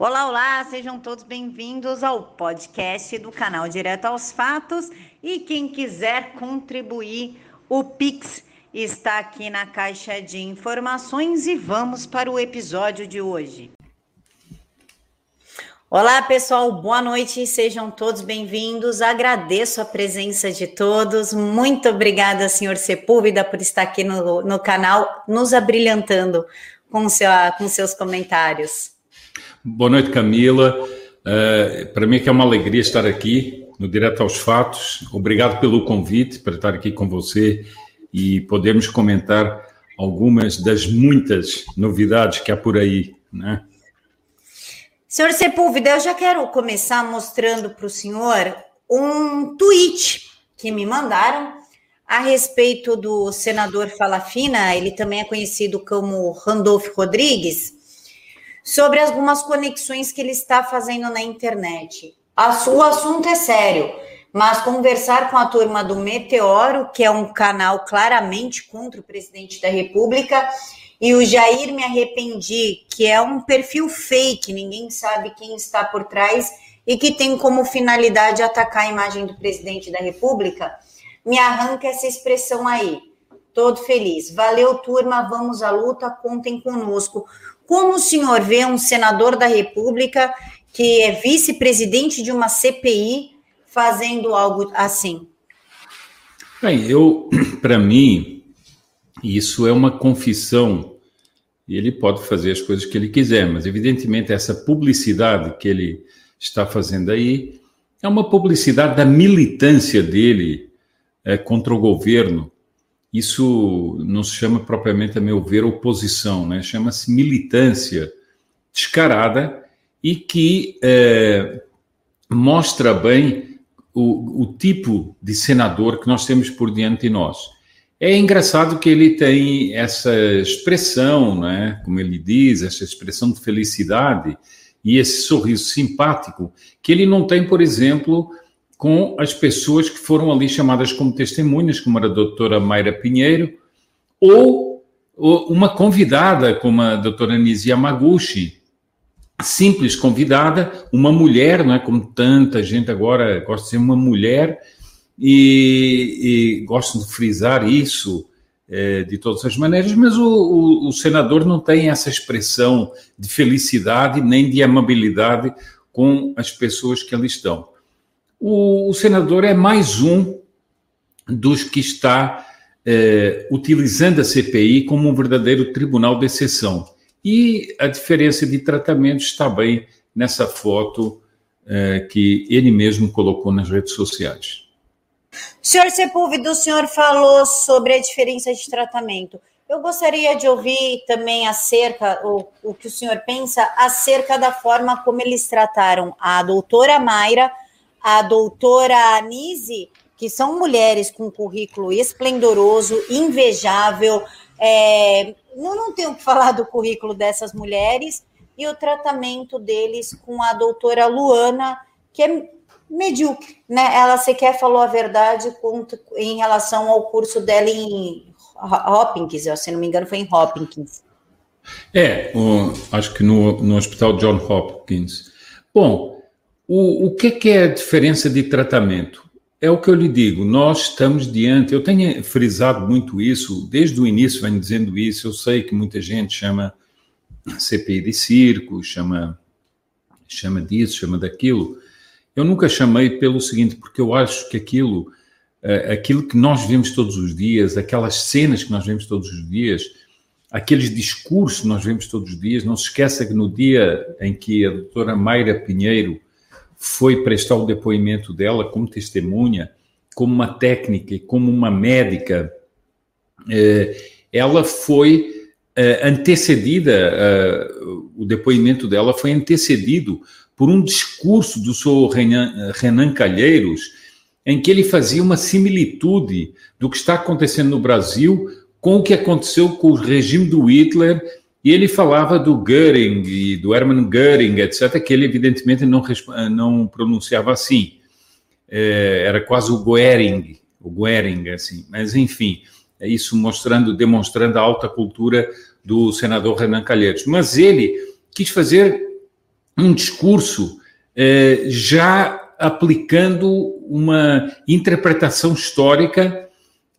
Olá, olá, sejam todos bem-vindos ao podcast do canal Direto aos Fatos. E quem quiser contribuir, o Pix está aqui na caixa de informações e vamos para o episódio de hoje. Olá, pessoal, boa noite, sejam todos bem-vindos. Agradeço a presença de todos. Muito obrigada, senhor Sepúlveda, por estar aqui no, no canal, nos abrilhantando com, seu, com seus comentários. Boa noite, Camila. Uh, para mim é que é uma alegria estar aqui no Direto aos Fatos. Obrigado pelo convite para estar aqui com você e podermos comentar algumas das muitas novidades que há por aí, né? Senhor Sepúlveda, eu já quero começar mostrando para o senhor um tweet que me mandaram a respeito do senador Falafina, ele também é conhecido como Randolph Rodrigues, sobre algumas conexões que ele está fazendo na internet. O assunto é sério, mas conversar com a turma do Meteoro, que é um canal claramente contra o presidente da República, e o Jair Me Arrependi, que é um perfil fake, ninguém sabe quem está por trás e que tem como finalidade atacar a imagem do presidente da República, me arranca essa expressão aí. Todo feliz. Valeu, turma, vamos à luta, contem conosco. Como o senhor vê um senador da República que é vice-presidente de uma CPI fazendo algo assim? Bem, eu, para mim, isso é uma confissão e ele pode fazer as coisas que ele quiser, mas evidentemente essa publicidade que ele está fazendo aí é uma publicidade da militância dele é, contra o governo isso não se chama propriamente, a meu ver, oposição, né? chama-se militância descarada e que é, mostra bem o, o, tipo de senador que nós temos por diante de nós. É engraçado que ele tem essa expressão, né? como ele diz, essa expressão de felicidade e esse sorriso simpático que ele não tem, por exemplo, com as pessoas que foram ali chamadas como testemunhas, como a doutora Mayra Pinheiro, ou, ou uma convidada, como a doutora Nisi Yamaguchi, simples convidada, uma mulher, não é? Como tanta gente agora gosta de ser uma mulher, e, e gosto de frisar isso é, de todas as maneiras, mas o, o, o, senador não tem essa expressão de felicidade nem de amabilidade com as pessoas que ali estão o, o senador é mais um dos que está é, utilizando a CPI como um verdadeiro tribunal de exceção. E a diferença de tratamento está bem nessa foto é, que ele mesmo colocou nas redes sociais. Senhor Sepúlveda, o senhor falou sobre a diferença de tratamento. Eu gostaria de ouvir também acerca, o que o senhor pensa acerca da forma como eles trataram a doutora Mayra a doutora Anise, que são mulheres com currículo esplendoroso, invejável. É, eu não tenho que falar do currículo dessas mulheres e o tratamento deles com a doutora Luana, que é medíocre, né? Ela sequer falou a verdade em relação ao curso dela em Hopkins, se não me engano, foi em Hopkins. É, acho que no, no Hospital John Hopkins. Bom, o, o que é, que é a diferença de tratamento? É o que eu lhe digo, nós estamos diante, eu tenho frisado muito isso, desde o início venho dizendo isso, eu sei que muita gente chama CPI de circo, chama, chama disso, chama daquilo. Eu nunca chamei pelo seguinte, porque eu acho que aquilo, eh, aquilo que nós vemos todos os dias, aquelas cenas que nós vemos todos os dias, aqueles discursos que nós vemos todos os dias, não se esqueça que no dia em que a doutora Mayra Pinheiro foi prestar o depoimento dela como testemunha, como uma técnica como uma médica, é, ela foi é, antecedida, é, o depoimento dela foi antecedido por um discurso do senhor Renan Calheiros, em que ele fazia uma similitude do que está acontecendo no Brasil com o que aconteceu com o regime do Hitler e ele falava do Göring e do Hermann Göring, etc., que ele evidentemente não, não pronunciava assim. É, era quase o Goering, o Goering, assim. Mas, enfim, é isso mostrando, demonstrando a alta cultura do senador Renan Calheiros. Mas ele quis fazer um discurso eh, já aplicando uma interpretação histórica,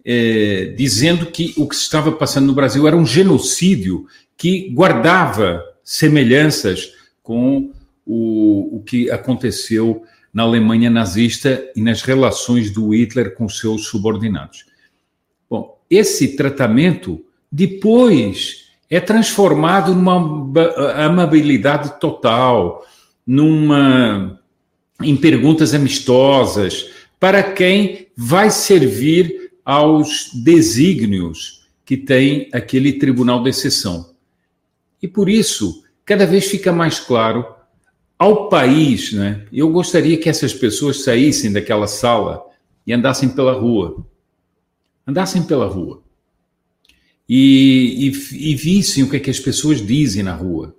eh, dizendo que o que se estava passando no Brasil era um genocídio que guardava semelhanças com o, o que aconteceu na Alemanha nazista e nas relações do Hitler com seus subordinados. Bom, esse tratamento depois é transformado numa amabilidade total, numa em perguntas amistosas para quem vai servir aos desígnios que tem aquele tribunal de exceção. E por isso, cada vez fica mais claro ao país, né? Eu gostaria que essas pessoas saíssem daquela sala e andassem pela rua. Andassem pela rua. E, e, e vissem o que, é que as pessoas dizem na rua.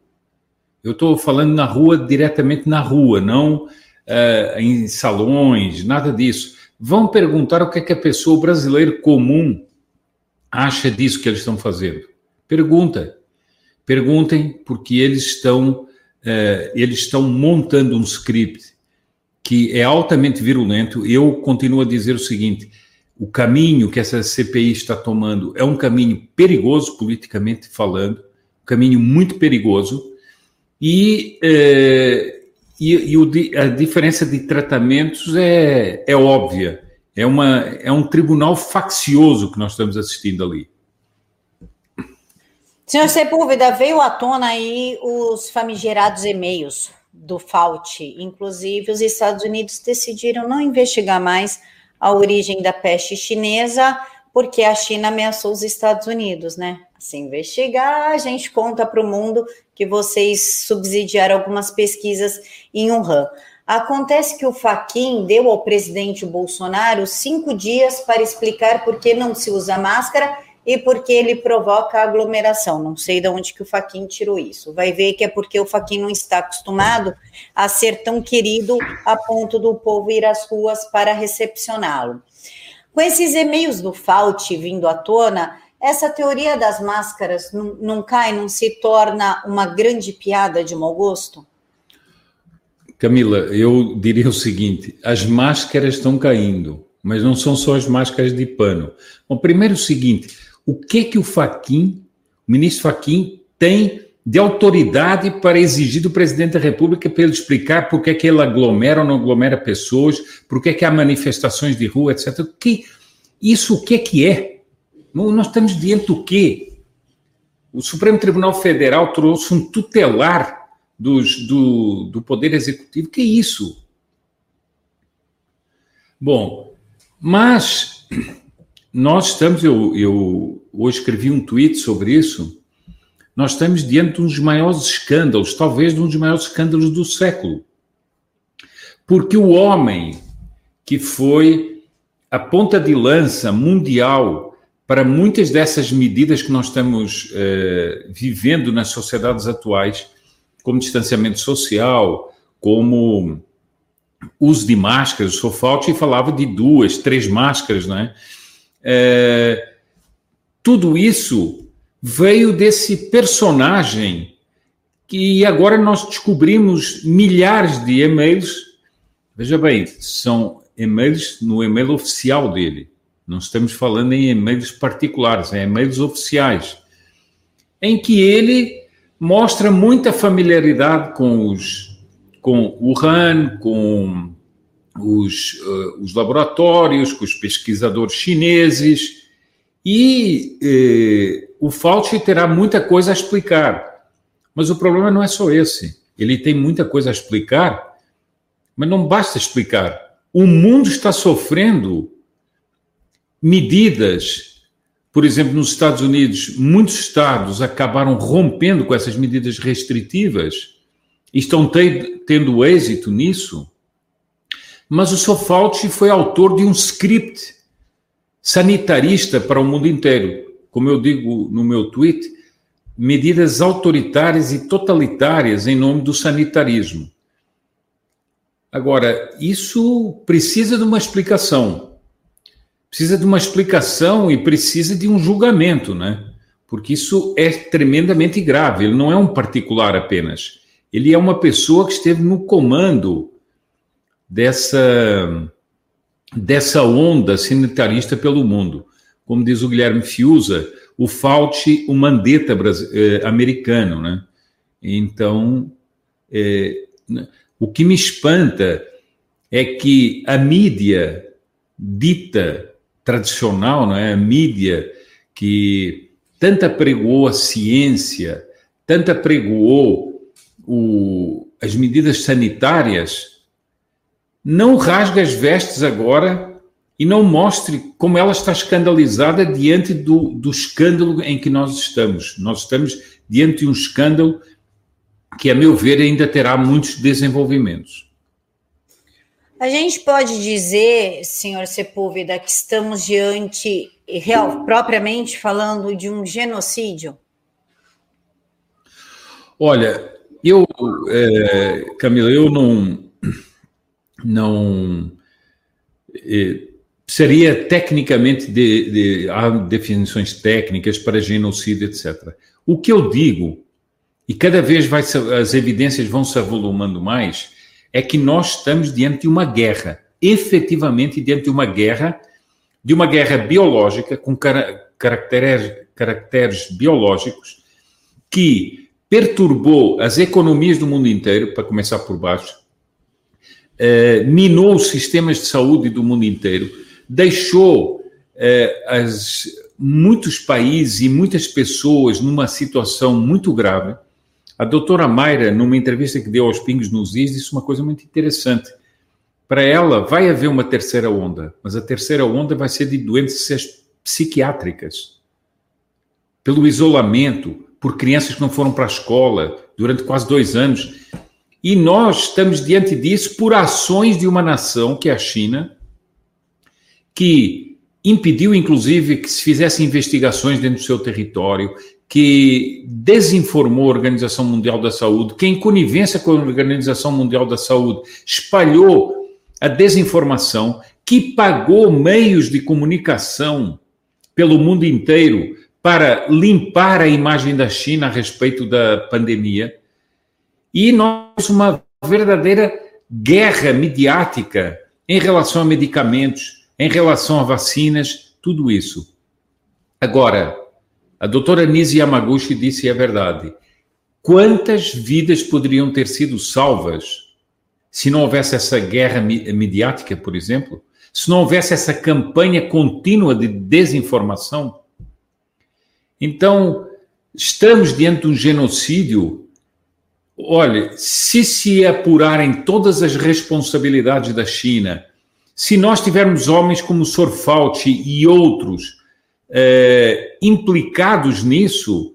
Eu estou falando na rua, diretamente na rua, não uh, em salões, nada disso. Vão perguntar o que é que a pessoa brasileira comum acha disso que eles estão fazendo. Pergunta. Perguntem, porque eles estão, uh, eles estão montando um script que é altamente virulento. Eu continuo a dizer o seguinte: o caminho que essa CPI está tomando é um caminho perigoso, politicamente falando, um caminho muito perigoso e, é, e, e o, a diferença de tratamentos é, é óbvia. É, uma, é um tribunal faccioso que nós estamos assistindo ali. Senhor Sepúlveda, veio à tona aí os famigerados e-mails do FAUT. Inclusive, os Estados Unidos decidiram não investigar mais a origem da peste chinesa, porque a China ameaçou os Estados Unidos, né? Se investigar, a gente conta para o mundo que vocês subsidiaram algumas pesquisas em Wuhan. Acontece que o Faquin deu ao presidente Bolsonaro cinco dias para explicar por que não se usa máscara e por que ele provoca aglomeração. Não sei de onde que o Faquin tirou isso. Vai ver que é porque o Faquin não está acostumado a ser tão querido a ponto do povo ir às ruas para recepcioná-lo. Com esses e-mails do Fauci vindo à tona, essa teoria das máscaras não, não cai, não se torna uma grande piada de mau gosto? Camila, eu diria o seguinte: as máscaras estão caindo, mas não são só as máscaras de pano. Bom, primeiro o seguinte: o que que o Faquin, o ministro Faquin, tem de autoridade para exigir do presidente da República para ele explicar por que, que ele aglomera ou não aglomera pessoas, por que, que há manifestações de rua, etc. Que, isso o que que é? Nós estamos diante do quê? O Supremo Tribunal Federal trouxe um tutelar dos, do, do Poder Executivo. Que é isso? Bom, mas nós estamos, eu, eu hoje escrevi um tweet sobre isso, nós estamos diante de um dos maiores escândalos, talvez de um dos maiores escândalos do século. Porque o homem que foi a ponta de lança mundial para muitas dessas medidas que nós estamos eh, vivendo nas sociedades atuais, como distanciamento social, como uso de máscaras, o Sofauti falava de duas, três máscaras, não é? Tudo isso veio desse personagem que agora nós descobrimos milhares de e-mails. Veja bem, são e-mails no e-mail oficial dele. Não estamos falando em e-mails particulares, é e-mails oficiais, em que ele mostra muita familiaridade com os com o RAN, com os, uh, os laboratórios, com os pesquisadores chineses, e eh, o Fauci terá muita coisa a explicar. Mas o problema não é só esse. Ele tem muita coisa a explicar, mas não basta explicar. O mundo está sofrendo medidas, por exemplo, nos Estados Unidos, muitos estados acabaram rompendo com essas medidas restritivas e estão tendo êxito nisso. Mas o Sofauci foi autor de um script sanitarista para o mundo inteiro. Como eu digo no meu tweet, medidas autoritárias e totalitárias em nome do sanitarismo. Agora, isso precisa de uma explicação precisa de uma explicação e precisa de um julgamento, né? Porque isso é tremendamente grave. Ele não é um particular apenas. ele é uma pessoa que esteve no comando dessa, dessa onda sanitarista pelo mundo. Como diz o Guilherme Fiuza, o Fauci, o Mandetta eh, americano, né? Então, é, o que me espanta é que a mídia dita tradicional, não é? A mídia que tanto apregoou a ciência, tanto apregoou o, as medidas sanitárias, não rasga as vestes agora e não mostre como ela está escandalizada diante do, do escândalo em que nós estamos. Nós estamos diante de um escândalo que, a meu ver, ainda terá muitos desenvolvimentos. A gente pode dizer, senhor Sepúlveda, que estamos diante, real, propriamente falando, de um genocídio? Olha, eu, é, Camila, eu não, não é, seria tecnicamente de, de, há definições técnicas para genocídio, etc. O que eu digo e cada vez vai as evidências vão se avolumando mais, é que nós estamos diante de uma guerra, efetivamente diante de uma guerra, de uma guerra biológica com caracteres, caracteres biológicos que perturbou as economias do mundo inteiro, para começar por baixo, eh, minou os sistemas de saúde do mundo inteiro, deixou eh, as, muitos países e muitas pessoas numa situação muito grave a doutora Mayra, numa entrevista que deu aos Pingos nos Is, disse uma coisa muito interessante. Para ela, vai haver uma terceira onda, mas a terceira onda vai ser de doenças psiquiátricas. Pelo isolamento, por crianças que não foram para a escola durante quase dois anos. E nós estamos diante disso por ações de uma nação, que é a China, que impediu, inclusive, que se fizessem investigações dentro do seu território, que desinformou a Organização Mundial da Saúde, que, em conivência com a Organização Mundial da Saúde, espalhou a desinformação, que pagou meios de comunicação pelo mundo inteiro para limpar a imagem da China a respeito da pandemia. E nós, uma verdadeira guerra midiática em relação a medicamentos, em relação a vacinas, tudo isso. Agora, a doutora Nise Yamaguchi disse a verdade. Quantas vidas poderiam ter sido salvas se não houvesse essa guerra midiática, por exemplo? Se não houvesse essa campanha contínua de desinformação? Então, estamos diante de um genocídio. Olha, se se apurarem todas as responsabilidades da China, se nós tivermos homens como Sorfauci e outros é, implicados nisso,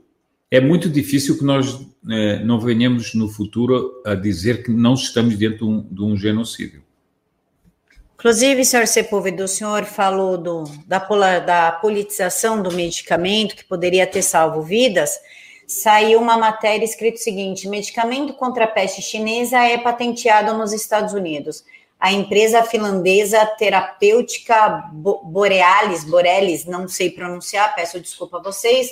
é muito difícil que nós é, não venhamos no futuro a dizer que não estamos dentro de um, de um genocídio. Inclusive, senhor Sepúlveda, o senhor falou do, da, da politização do medicamento que poderia ter salvo vidas. Saiu uma matéria escrito o seguinte: medicamento contra a peste chinesa é patenteado nos Estados Unidos. A empresa finlandesa terapêutica Borealis, Borealis, não sei pronunciar, peço desculpa a vocês,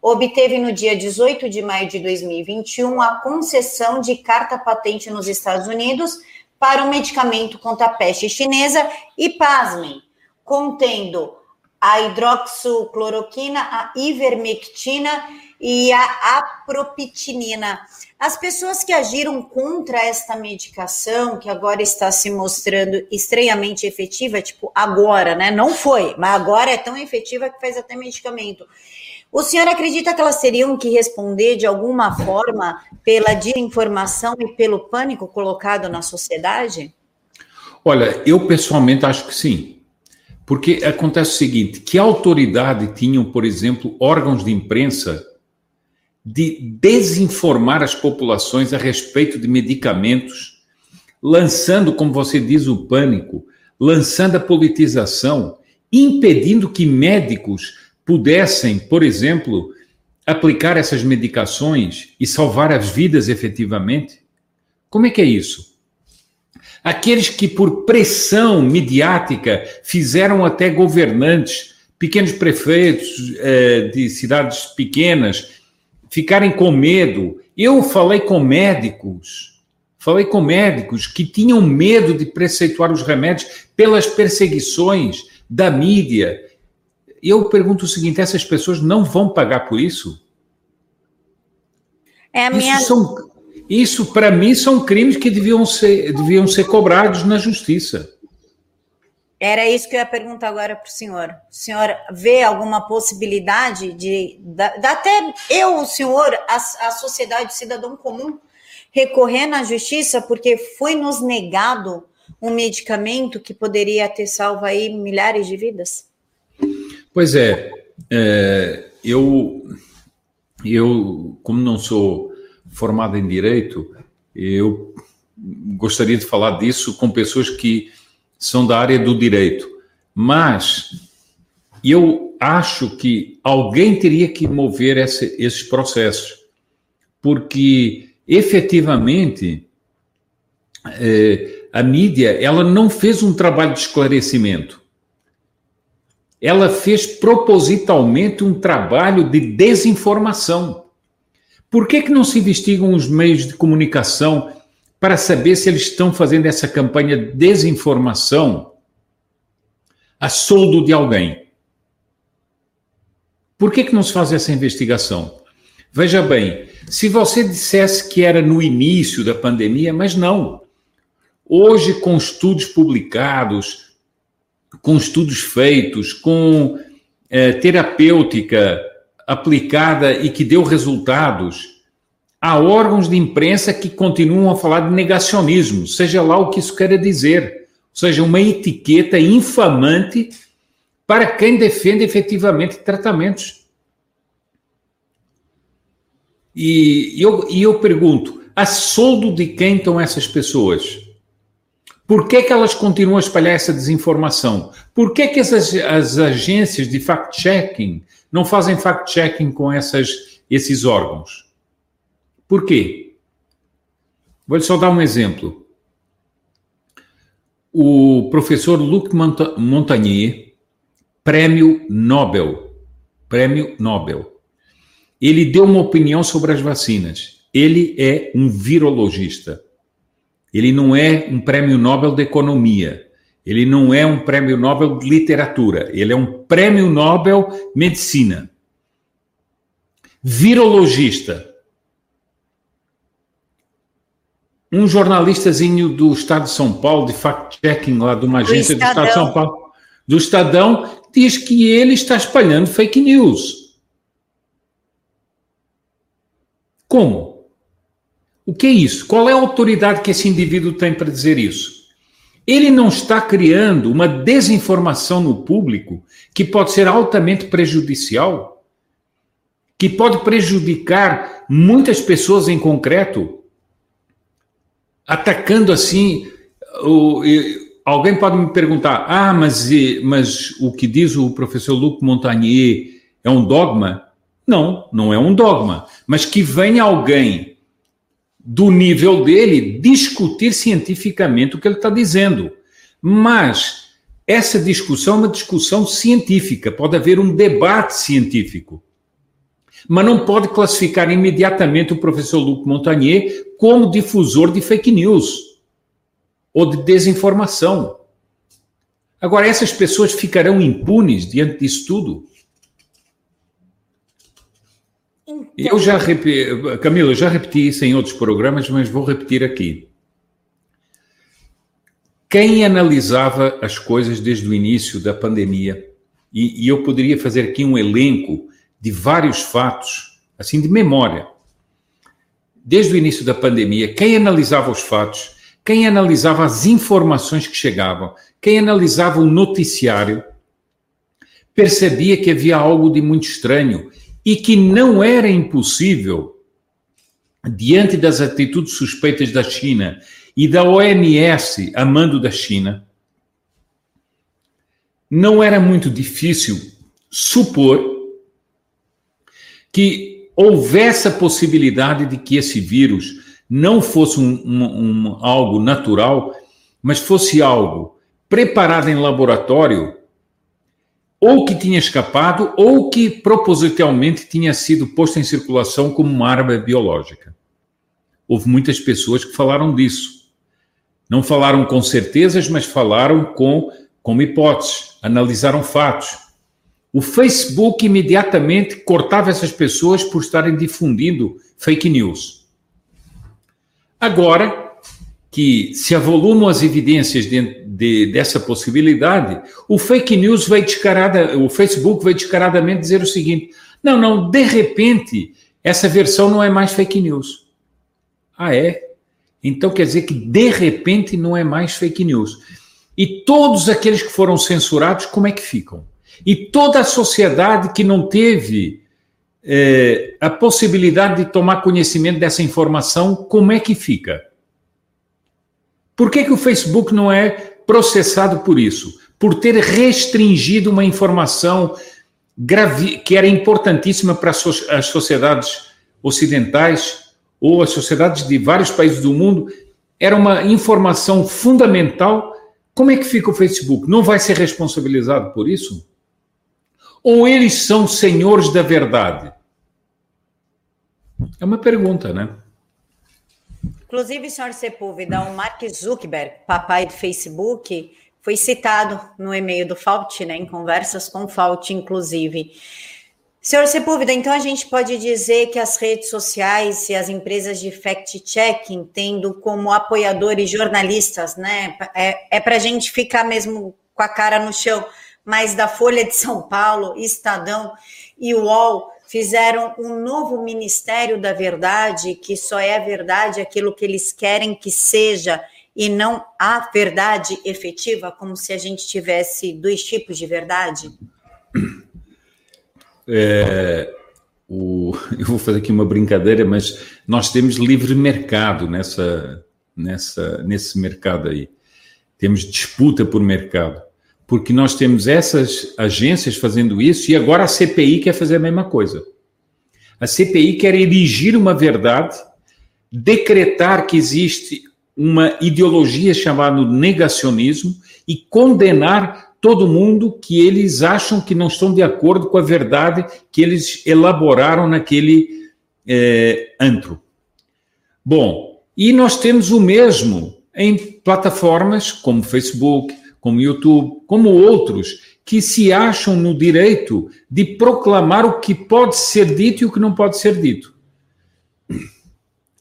obteve no dia 18 de maio de 2021 a concessão de carta patente nos Estados Unidos para um medicamento contra a peste chinesa e, pasmem, contendo a hidroxicloroquina, a ivermectina e a apropitinina. As pessoas que agiram contra esta medicação, que agora está se mostrando estranhamente efetiva, tipo agora, né? Não foi, mas agora é tão efetiva que faz até medicamento. O senhor acredita que elas teriam que responder de alguma forma pela desinformação e pelo pânico colocado na sociedade? Olha, eu pessoalmente acho que sim. Porque acontece o seguinte: que autoridade tinham, por exemplo, órgãos de imprensa de desinformar as populações a respeito de medicamentos, lançando, como você diz, o pânico, lançando a politização, impedindo que médicos pudessem, por exemplo, aplicar essas medicações e salvar as vidas efetivamente? Como é que é isso? Aqueles que, por pressão midiática, fizeram até governantes, pequenos prefeitos eh, de cidades pequenas, ficarem com medo Eu falei com médicos, falei com médicos que tinham medo de preceituar os remédios pelas perseguições da mídia. Eu pergunto o seguinte: essas pessoas não vão pagar por isso? É a minha... Isso, são, isso para mim, são crimes que deviam ser, deviam ser cobrados na justiça. Era isso que eu ia perguntar agora para o senhor. O senhor vê alguma possibilidade de, até eu, o senhor, a, a sociedade, o cidadão comum, recorrer na justiça porque foi nos negado um medicamento que poderia ter salvo aí milhares de vidas? Pois é, é eu, eu, como não sou formado em direito, eu gostaria de falar disso com pessoas que são da área do direito, mas eu acho que alguém teria que mover esse, esses processos, porque efetivamente é, a mídia ela não fez um trabalho de esclarecimento, ela fez propositalmente um trabalho de desinformação. Por que, que não se investigam os meios de comunicação para saber se eles estão fazendo essa campanha de desinformação a soldo de alguém. Por que, que não se faz essa investigação? Veja bem, se você dissesse que era no início da pandemia, mas não. Hoje, com estudos publicados, com estudos feitos, com é, terapêutica aplicada e que deu resultados, há órgãos de imprensa que continuam a falar de negacionismo, seja lá o que isso queira dizer, ou seja, uma etiqueta infamante para quem defende efetivamente tratamentos. E eu, e eu pergunto, a soldo de quem estão essas pessoas? Por que, que elas continuam a espalhar essa desinformação? Por que, que essas, as agências de fact-checking não fazem fact-checking com essas, esses órgãos? Por quê? Vou só dar um exemplo. O professor Luc Montagnier, prêmio Nobel, prêmio Nobel, ele deu uma opinião sobre as vacinas. Ele é um virologista. Ele não é um prêmio Nobel de economia. Ele não é um prêmio Nobel de literatura. Ele é um prêmio Nobel medicina. Virologista um jornalistazinho do Estado de São Paulo, de fact-checking lá de uma agência do, do Estado de São Paulo, do Estadão, diz que ele está espalhando fake news. Como? O que é isso? Qual é a autoridade que esse indivíduo tem para dizer isso? Ele não está criando uma desinformação no público que pode ser altamente prejudicial, que pode prejudicar muitas pessoas em concreto, atacando assim. O, alguém pode me perguntar: ah, mas, mas o que diz o professor Luc Montagnier é um dogma? Não, não é um dogma. Mas que venha alguém do nível dele discutir cientificamente o que ele está dizendo. Mas essa discussão é uma discussão científica, pode haver um debate científico mas não pode classificar imediatamente o professor Luc Montagnier como difusor de fake news ou de desinformação. Agora, essas pessoas ficarão impunes diante disso tudo? Então... Eu já repeti, Camila, eu já repeti isso em outros programas, mas vou repetir aqui. Quem analisava as coisas desde o início da pandemia, e, e eu poderia fazer aqui um elenco de vários fatos, assim, de memória. Desde o início da pandemia, quem analisava os fatos, quem analisava as informações que chegavam, quem analisava o noticiário, percebia que havia algo de muito estranho e que não era impossível, diante das atitudes suspeitas da China e da OMS a mando da China, não era muito difícil supor que houvesse a possibilidade de que esse vírus não fosse um, um, um, algo natural, mas fosse algo preparado em laboratório, ou que tinha escapado, ou que propositalmente tinha sido posto em circulação como uma arma biológica. houve muitas pessoas que falaram disso. Não falaram com certezas, mas falaram com como hipóteses, analisaram fatos. O Facebook imediatamente cortava essas pessoas por estarem difundindo fake news. Agora que se avolumam as evidências de, de, dessa possibilidade, o fake news vai descarada, o Facebook vai descaradamente dizer o seguinte: não, não, de repente essa versão não é mais fake news. Ah, é? Então quer dizer que de repente não é mais fake news. E todos aqueles que foram censurados, como é que ficam? E toda a sociedade que não teve é, a possibilidade de tomar conhecimento dessa informação, como é que fica? Por que, que o Facebook não é processado por isso? Por ter restringido uma informação gravi que era importantíssima para as sociedades ocidentais ou as sociedades de vários países do mundo, era uma informação fundamental. Como é que fica o Facebook? Não vai ser responsabilizado por isso? Ou eles são senhores da verdade? É uma pergunta, né? Inclusive, senhor Sepúlveda, o Mark Zuckerberg, papai do Facebook, foi citado no e-mail do Fault, né, em conversas com o Fault, inclusive. Senhor Sepúlveda, então a gente pode dizer que as redes sociais e as empresas de fact-checking, tendo como apoiadores jornalistas, né, é, é para a gente ficar mesmo com a cara no chão, mas da Folha de São Paulo, Estadão e UOL fizeram um novo Ministério da Verdade, que só é a verdade aquilo que eles querem que seja e não a verdade efetiva, como se a gente tivesse dois tipos de verdade? É, o, eu vou fazer aqui uma brincadeira, mas nós temos livre mercado nessa, nessa, nesse mercado aí. Temos disputa por mercado porque nós temos essas agências fazendo isso e agora a CPI quer fazer a mesma coisa. A CPI quer erigir uma verdade, decretar que existe uma ideologia chamada negacionismo e condenar todo mundo que eles acham que não estão de acordo com a verdade que eles elaboraram naquele é, antro. Bom, e nós temos o mesmo em plataformas como Facebook, como YouTube, como outros, que se acham no direito de proclamar o que pode ser dito e o que não pode ser dito.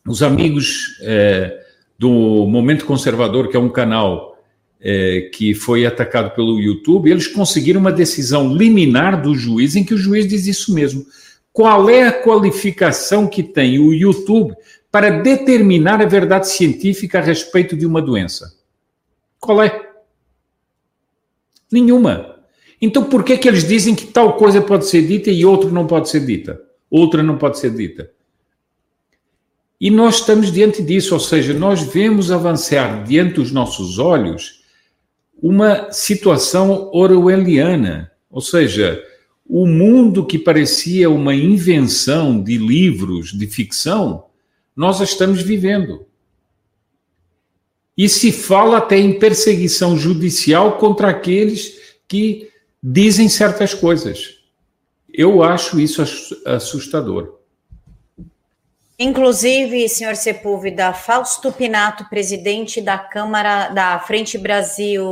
Os amigos é, do Momento Conservador, que é um canal é, que foi atacado pelo YouTube, eles conseguiram uma decisão liminar do juiz em que o juiz diz isso mesmo. Qual é a qualificação que tem o YouTube para determinar a verdade científica a respeito de uma doença? Qual é? Nenhuma. Então por que, que eles dizem que tal coisa pode ser dita e outra não pode ser dita? Outra não pode ser dita. E nós estamos diante disso, ou seja, nós vemos avançar diante dos nossos olhos uma situação orwelliana, ou seja, o mundo que parecia uma invenção de livros de ficção, nós estamos vivendo. E se fala até em perseguição judicial contra aqueles que dizem certas coisas. Eu acho isso assustador. Inclusive, senhor Sepúlveda, Fausto Pinato, presidente da Câmara da Frente Brasil,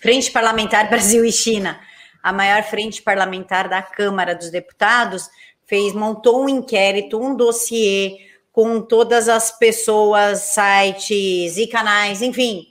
Frente Parlamentar Brasil e China, a maior frente parlamentar da Câmara dos Deputados, fez montou um inquérito, um dossiê com todas as pessoas, sites e canais, enfim,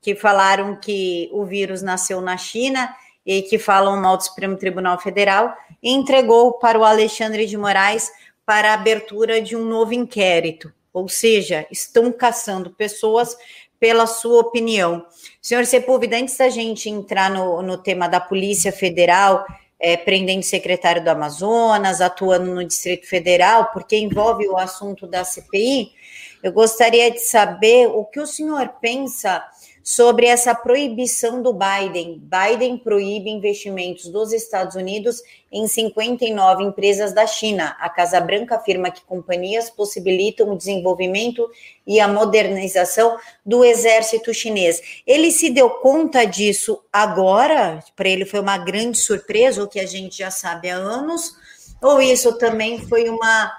que falaram que o vírus nasceu na China e que falam mal do Supremo Tribunal Federal, entregou para o Alexandre de Moraes para a abertura de um novo inquérito. Ou seja, estão caçando pessoas pela sua opinião. Senhor Sepúlveda, antes da gente entrar no, no tema da Polícia Federal é, secretário do Amazonas, atuando no Distrito Federal, porque envolve o assunto da CPI. Eu gostaria de saber o que o senhor pensa sobre essa proibição do Biden. Biden proíbe investimentos dos Estados Unidos em 59 empresas da China. A Casa Branca afirma que companhias possibilitam o desenvolvimento e a modernização do exército chinês. Ele se deu conta disso agora? Para ele foi uma grande surpresa, o que a gente já sabe há anos? Ou isso também foi uma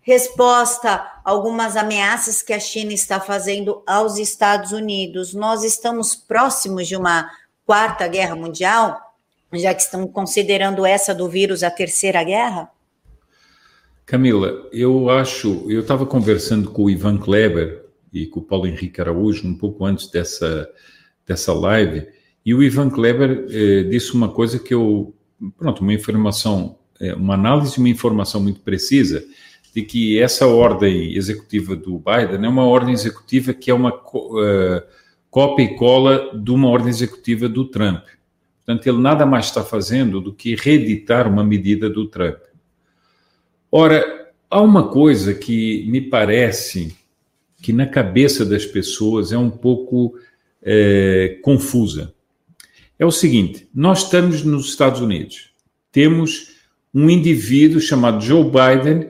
resposta a algumas ameaças que a China está fazendo aos Estados Unidos. Nós estamos próximos de uma quarta guerra mundial, já que estão considerando essa do vírus a terceira guerra? Camila, eu acho, eu estava conversando com o Ivan Kleber e com o Paulo Henrique Araújo um pouco antes dessa, dessa live, e o Ivan Kleber eh, disse uma coisa que eu, pronto, uma informação, eh, uma análise, uma informação muito precisa, de que essa ordem executiva do Biden é uma ordem executiva que é uma uh, cópia e cola de uma ordem executiva do Trump. Portanto, ele nada mais está fazendo do que reeditar uma medida do Trump. Ora, há uma coisa que me parece que na cabeça das pessoas é um pouco é, confusa. É o seguinte: nós estamos nos Estados Unidos, temos um indivíduo chamado Joe Biden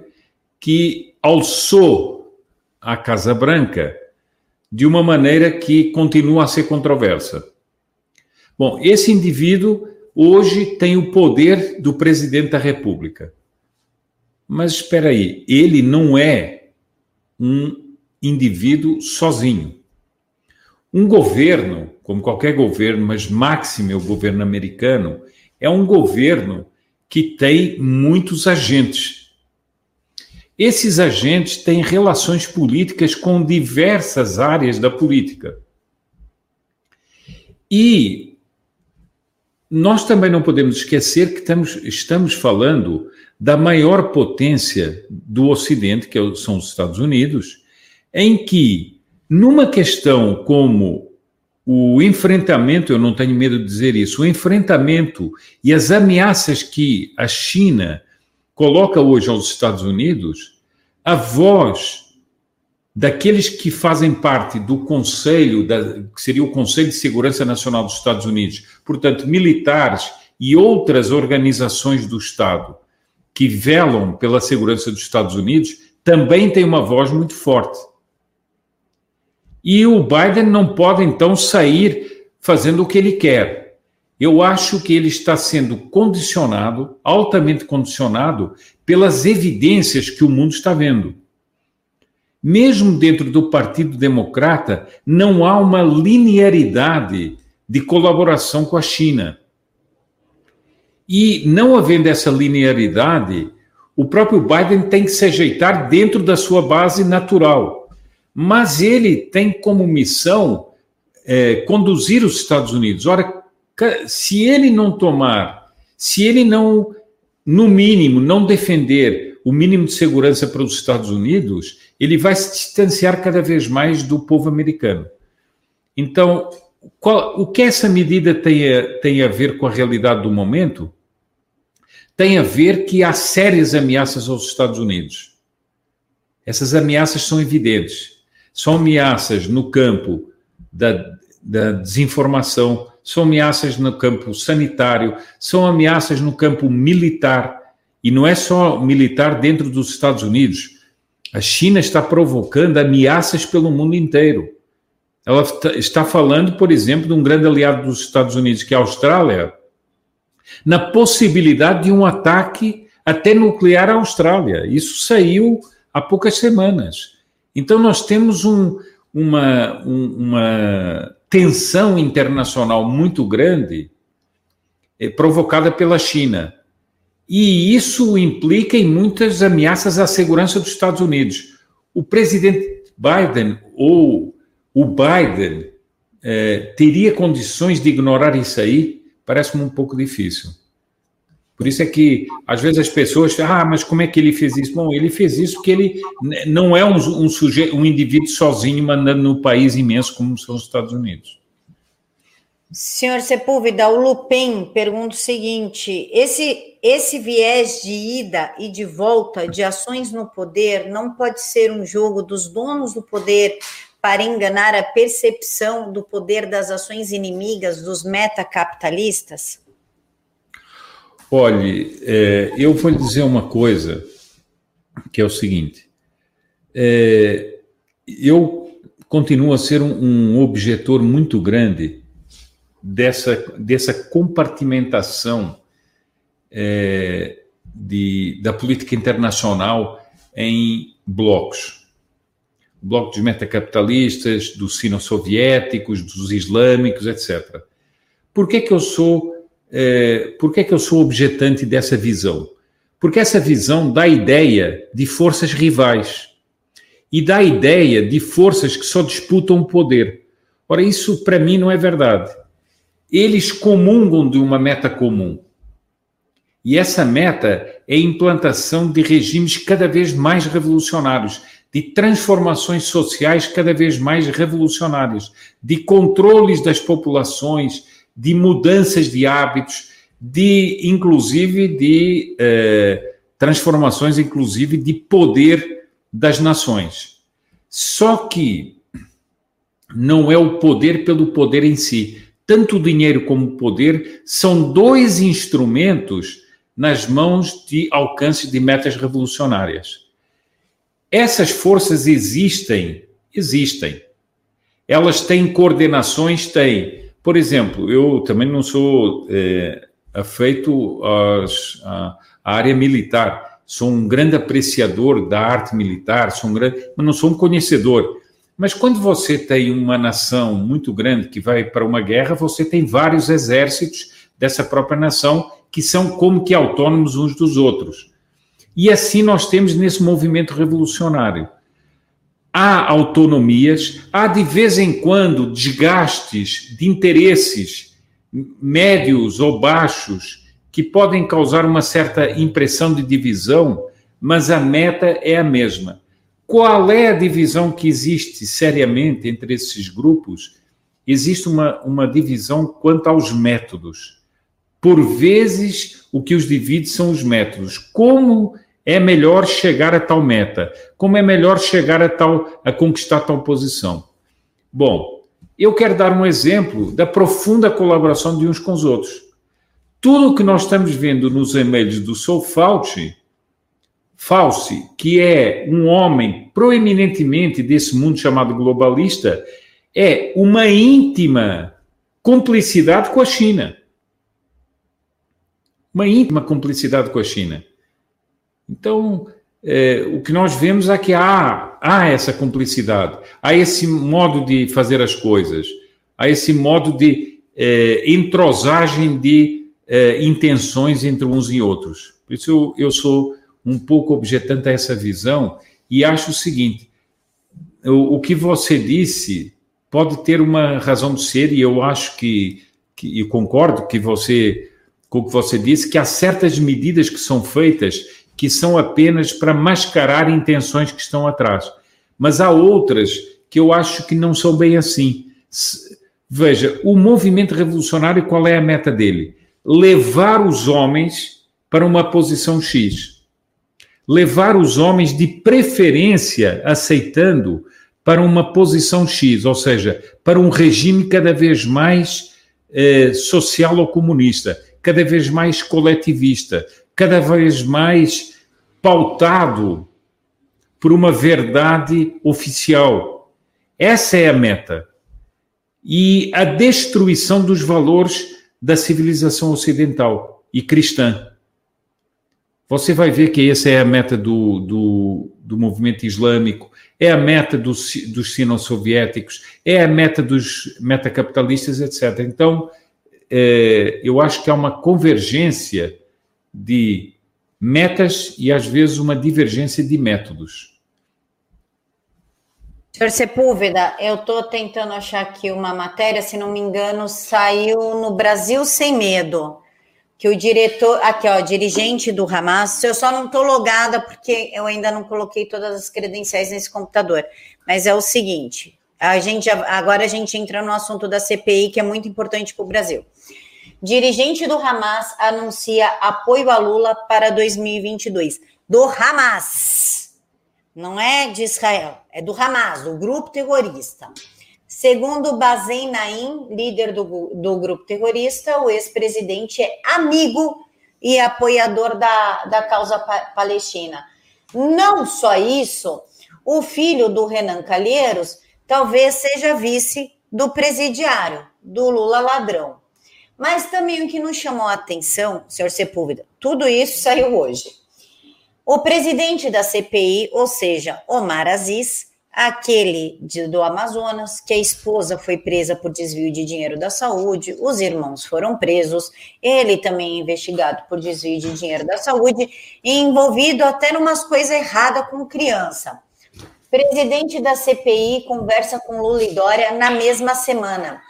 que alçou a Casa Branca de uma maneira que continua a ser controversa. Bom, esse indivíduo hoje tem o poder do presidente da República. Mas espera aí, ele não é um indivíduo sozinho. Um governo, como qualquer governo, mas máximo é o governo americano, é um governo que tem muitos agentes esses agentes têm relações políticas com diversas áreas da política. E nós também não podemos esquecer que estamos, estamos falando da maior potência do Ocidente, que é são os Estados Unidos, em que, numa questão como o enfrentamento, eu não tenho medo de dizer isso, o enfrentamento e as ameaças que a China coloca hoje aos Estados Unidos, a voz daqueles que fazem parte do Conselho, da, que seria o Conselho de Segurança Nacional dos Estados Unidos, portanto, militares e outras organizações do Estado que velam pela segurança dos Estados Unidos, também tem uma voz muito forte. E o Biden não pode, então, sair fazendo o que ele quer eu acho que ele está sendo condicionado, altamente condicionado, pelas evidências que o mundo está vendo. Mesmo dentro do Partido Democrata, não há uma linearidade de colaboração com a China. E não havendo essa linearidade, o próprio Biden tem que se ajeitar dentro da sua base natural. Mas ele tem como missão é, conduzir os Estados Unidos. Ora, se ele não tomar, se ele não, no mínimo, não defender o mínimo de segurança para os Estados Unidos, ele vai se distanciar cada vez mais do povo americano. Então, qual, o que essa medida tem a, tem a ver com a realidade do momento? Tem a ver que há sérias ameaças aos Estados Unidos. Essas ameaças são evidentes. São ameaças no campo da, da desinformação, são ameaças no campo sanitário, são ameaças no campo militar, e não é só militar dentro dos Estados Unidos. A China está provocando ameaças pelo mundo inteiro. Ela está falando, por exemplo, de um grande aliado dos Estados Unidos, que é a Austrália, na possibilidade de um ataque até nuclear à Austrália. Isso saiu há poucas semanas. Então, nós temos um, uma, um, uma tensão internacional muito grande é, provocada pela China. E isso implica em muitas ameaças à segurança dos Estados Unidos. O presidente Biden ou o Biden é, teria condições de ignorar isso aí? Parece-me um pouco difícil. Por isso é que, às vezes, as pessoas falam, ah, mas como é que ele fez isso? Bom, ele fez isso porque ele não é um, um sujeito, um indivíduo sozinho mandando no país imenso como são os Estados Unidos. Senhor Sepúlveda, o Lupin pergunta o seguinte: esse, esse viés de ida e de volta de ações no poder não pode ser um jogo dos donos do poder para enganar a percepção do poder das ações inimigas dos metacapitalistas? Olhe, é, eu vou lhe dizer uma coisa, que é o seguinte. É, eu continuo a ser um, um, objetor muito grande dessa, dessa compartimentação é, de, da política internacional em blocos. O bloco dos metacapitalistas, dos sino-soviéticos, dos islâmicos, etc. Por que, que eu sou é, por que, que eu sou objetante dessa visão? Porque essa visão dá ideia de forças rivais e dá ideia de forças que só disputam o poder. Ora, isso para mim não é verdade. Eles comungam de uma meta comum. E essa meta é a implantação de regimes cada vez mais revolucionários, de transformações sociais cada vez mais revolucionárias, de controles das populações, de mudanças de hábitos, de inclusive de eh, transformações, inclusive de poder das nações. Só que não é o poder pelo poder em si. Tanto o dinheiro como o poder são dois instrumentos nas mãos de alcance de metas revolucionárias. Essas forças existem, existem. Elas têm coordenações, têm. Por exemplo, eu também não sou é, afeito às, à, à, área militar. Sou um grande apreciador da arte militar, sou um grande, mas não sou um conhecedor. Mas quando você tem uma nação muito grande que vai para uma guerra, você tem vários exércitos dessa própria nação que são como que autônomos uns dos outros. E assim nós temos nesse movimento revolucionário há autonomias, há de vez em quando desgastes de interesses médios ou baixos que podem causar uma certa impressão de divisão, mas a meta é a mesma. Qual é a divisão que existe seriamente entre esses grupos? Existe uma, uma divisão quanto aos métodos. Por vezes, o que os divide são os métodos. Como é melhor chegar a tal meta? Como é melhor chegar a tal a conquistar tal posição? Bom, eu quero dar um exemplo da profunda colaboração de uns com os outros. Tudo o que nós estamos vendo nos e-mails do Sou Fauci, Fauci, que é um homem proeminentemente desse mundo chamado globalista, é uma íntima cumplicidade com a China. Uma íntima cumplicidade com a China. Então, é, o que nós vemos é que há, há essa cumplicidade, há esse modo de fazer as coisas, há esse modo de é, entrosagem de é, intenções entre uns e outros. Por isso eu, eu sou um pouco objetante a essa visão e acho o seguinte: o, o que você disse pode ter uma razão de ser, e eu acho que, que e concordo que você, com o que você disse, que há certas medidas que são feitas que são apenas para mascarar intenções que estão atrás. Mas há outras que eu acho que não são bem assim. Veja, o movimento revolucionário, qual é a meta dele? Levar os homens para uma posição X. Levar os homens, de preferência, aceitando para uma posição X, ou seja, para um regime cada vez mais eh, social ou comunista, cada vez mais coletivista, cada vez mais pautado por uma verdade oficial. Essa é a meta. E a destruição dos valores da civilização ocidental e cristã. Você vai ver que essa é a meta do, do, do movimento islâmico, é a meta dos, dos sino-soviéticos, é a meta dos metacapitalistas, etc. Então, é, eu acho que há uma convergência de metas e às vezes uma divergência de métodos. Senhor Sepúlveda, eu estou tentando achar aqui uma matéria, se não me engano, saiu no Brasil Sem Medo, que o diretor, aqui ó, dirigente do Hamas, eu só não estou logada porque eu ainda não coloquei todas as credenciais nesse computador, mas é o seguinte, a gente agora a gente entra no assunto da CPI, que é muito importante para o Brasil. Dirigente do Hamas anuncia apoio a Lula para 2022. Do Hamas. Não é de Israel, é do Hamas, do grupo terrorista. Segundo Bazen Naim, líder do, do grupo terrorista, o ex-presidente é amigo e apoiador da, da causa pa palestina. Não só isso, o filho do Renan Calheiros talvez seja vice do presidiário, do Lula ladrão. Mas também o que nos chamou a atenção, senhor Sepúlveda, tudo isso saiu hoje. O presidente da CPI, ou seja, Omar Aziz, aquele de, do Amazonas, que a esposa foi presa por desvio de dinheiro da saúde, os irmãos foram presos, ele também é investigado por desvio de dinheiro da saúde e envolvido até numas coisas erradas com criança. Presidente da CPI conversa com Lula e Dória na mesma semana.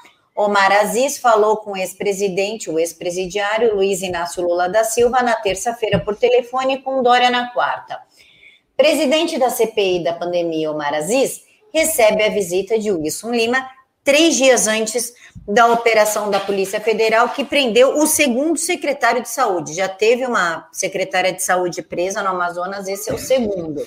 Omar Aziz falou com o ex-presidente, o ex-presidiário Luiz Inácio Lula da Silva, na terça-feira por telefone, com Dória na quarta. Presidente da CPI da pandemia, Omar Aziz, recebe a visita de Wilson Lima três dias antes da operação da Polícia Federal que prendeu o segundo secretário de saúde. Já teve uma secretária de saúde presa no Amazonas, esse é o segundo.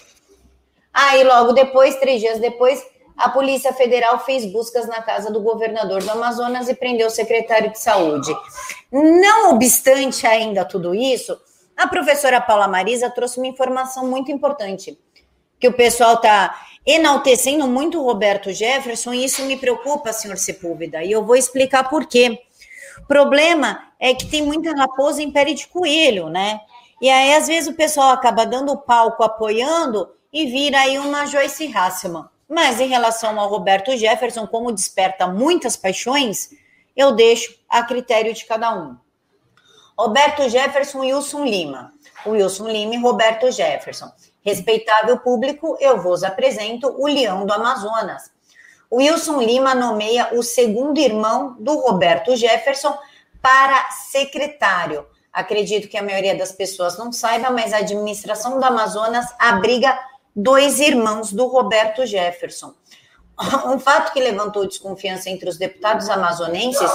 Aí, logo depois, três dias depois, a Polícia Federal fez buscas na casa do governador do Amazonas e prendeu o secretário de saúde. Não obstante ainda tudo isso, a professora Paula Marisa trouxe uma informação muito importante, que o pessoal está enaltecendo muito o Roberto Jefferson, e isso me preocupa, senhor Sepúlveda, e eu vou explicar por quê. O problema é que tem muita raposa em pele de coelho, né? E aí, às vezes, o pessoal acaba dando palco, apoiando, e vira aí uma Joyce Hasselman. Mas em relação ao Roberto Jefferson, como desperta muitas paixões, eu deixo a critério de cada um. Roberto Jefferson Wilson Lima. Wilson Lima e Roberto Jefferson. Respeitável público, eu vos apresento o Leão do Amazonas. Wilson Lima nomeia o segundo irmão do Roberto Jefferson para secretário. Acredito que a maioria das pessoas não saiba, mas a administração do Amazonas abriga dois irmãos do Roberto Jefferson. Um fato que levantou desconfiança entre os deputados amazonenses,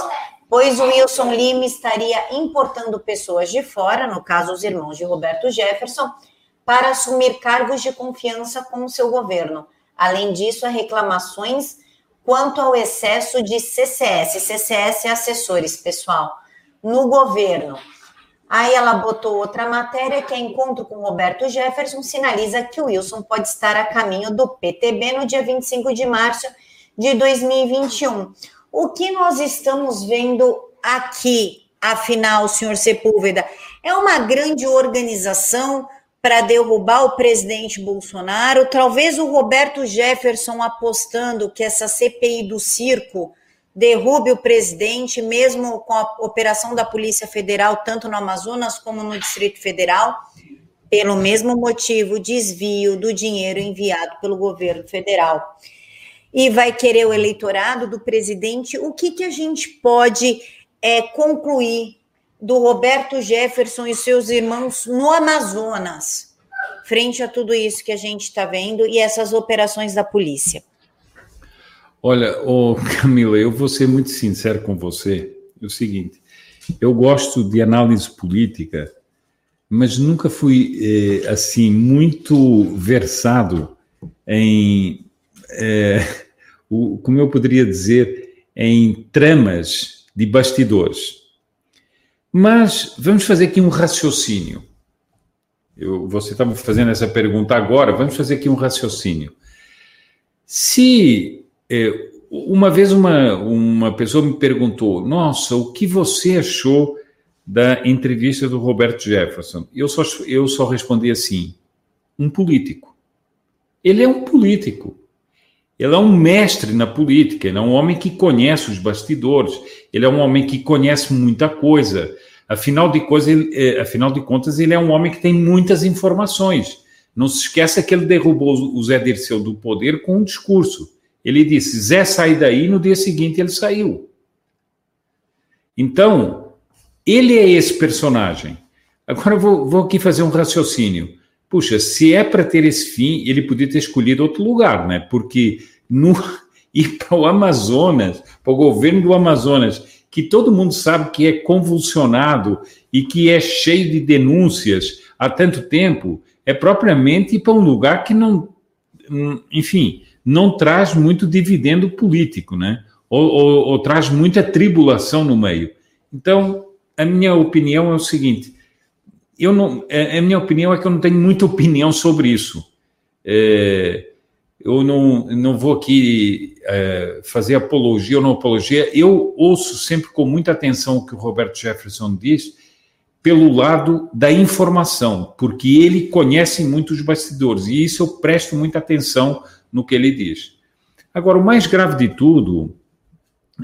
pois o Wilson Lima estaria importando pessoas de fora, no caso os irmãos de Roberto Jefferson, para assumir cargos de confiança com o seu governo. Além disso, há reclamações quanto ao excesso de CCS, CCS é assessores, pessoal, no governo. Aí ela botou outra matéria que é encontro com Roberto Jefferson sinaliza que o Wilson pode estar a caminho do PTB no dia 25 de março de 2021. O que nós estamos vendo aqui, afinal, senhor Sepúlveda, é uma grande organização para derrubar o presidente Bolsonaro, talvez o Roberto Jefferson apostando que essa CPI do circo derrube o presidente, mesmo com a operação da Polícia Federal, tanto no Amazonas como no Distrito Federal, pelo mesmo motivo, desvio do dinheiro enviado pelo governo federal. E vai querer o eleitorado do presidente. O que, que a gente pode é, concluir do Roberto Jefferson e seus irmãos no Amazonas, frente a tudo isso que a gente está vendo e essas operações da polícia? Olha, oh, Camila, eu vou ser muito sincero com você. É o seguinte, eu gosto de análise política, mas nunca fui eh, assim muito versado em, eh, o, como eu poderia dizer, em tramas de bastidores. Mas vamos fazer aqui um raciocínio. Eu, você estava fazendo essa pergunta agora, vamos fazer aqui um raciocínio. Se é, uma vez uma, uma pessoa me perguntou: Nossa, o que você achou da entrevista do Roberto Jefferson? Eu só, eu só respondi assim: um político. Ele é um político. Ele é um mestre na política, ele é um homem que conhece os bastidores, ele é um homem que conhece muita coisa. Afinal de, coisa, ele, é, afinal de contas, ele é um homem que tem muitas informações. Não se esqueça que ele derrubou o Zé Dirceu do poder com um discurso. Ele disse: Zé, sai daí. No dia seguinte, ele saiu. Então, ele é esse personagem. Agora eu vou, vou aqui fazer um raciocínio. Puxa, se é para ter esse fim, ele podia ter escolhido outro lugar, né? Porque no, ir para o Amazonas, para o governo do Amazonas, que todo mundo sabe que é convulsionado e que é cheio de denúncias há tanto tempo, é propriamente ir para um lugar que não. Hum, enfim, não traz muito dividendo político, né? Ou, ou, ou, traz muita tribulação no meio. Então, a minha opinião é o seguinte: eu não, a minha opinião é que eu não tenho muita opinião sobre isso. É, eu não, não vou aqui é, fazer apologia ou não apologia. Eu ouço sempre com muita atenção o que o Roberto Jefferson diz, pelo lado da informação, porque ele conhece muito os bastidores e isso eu presto muita atenção no que ele diz. Agora, o mais grave de tudo,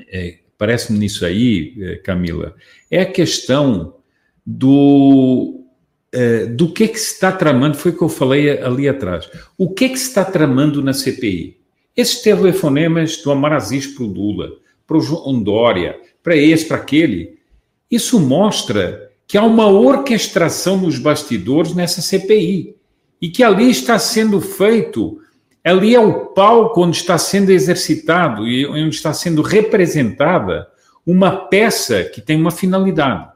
é, parece-me nisso aí, é, Camila, é a questão do é, do que que se está tramando, foi o que eu falei ali atrás. O que que se está tramando na CPI? Esses telefonemas do Amarazis para o Lula, para o João Dória, para esse, para aquele, isso mostra que há uma orquestração nos bastidores nessa CPI e que ali está sendo feito, ali é o palco onde está sendo exercitado e onde está sendo representada uma peça que tem uma finalidade.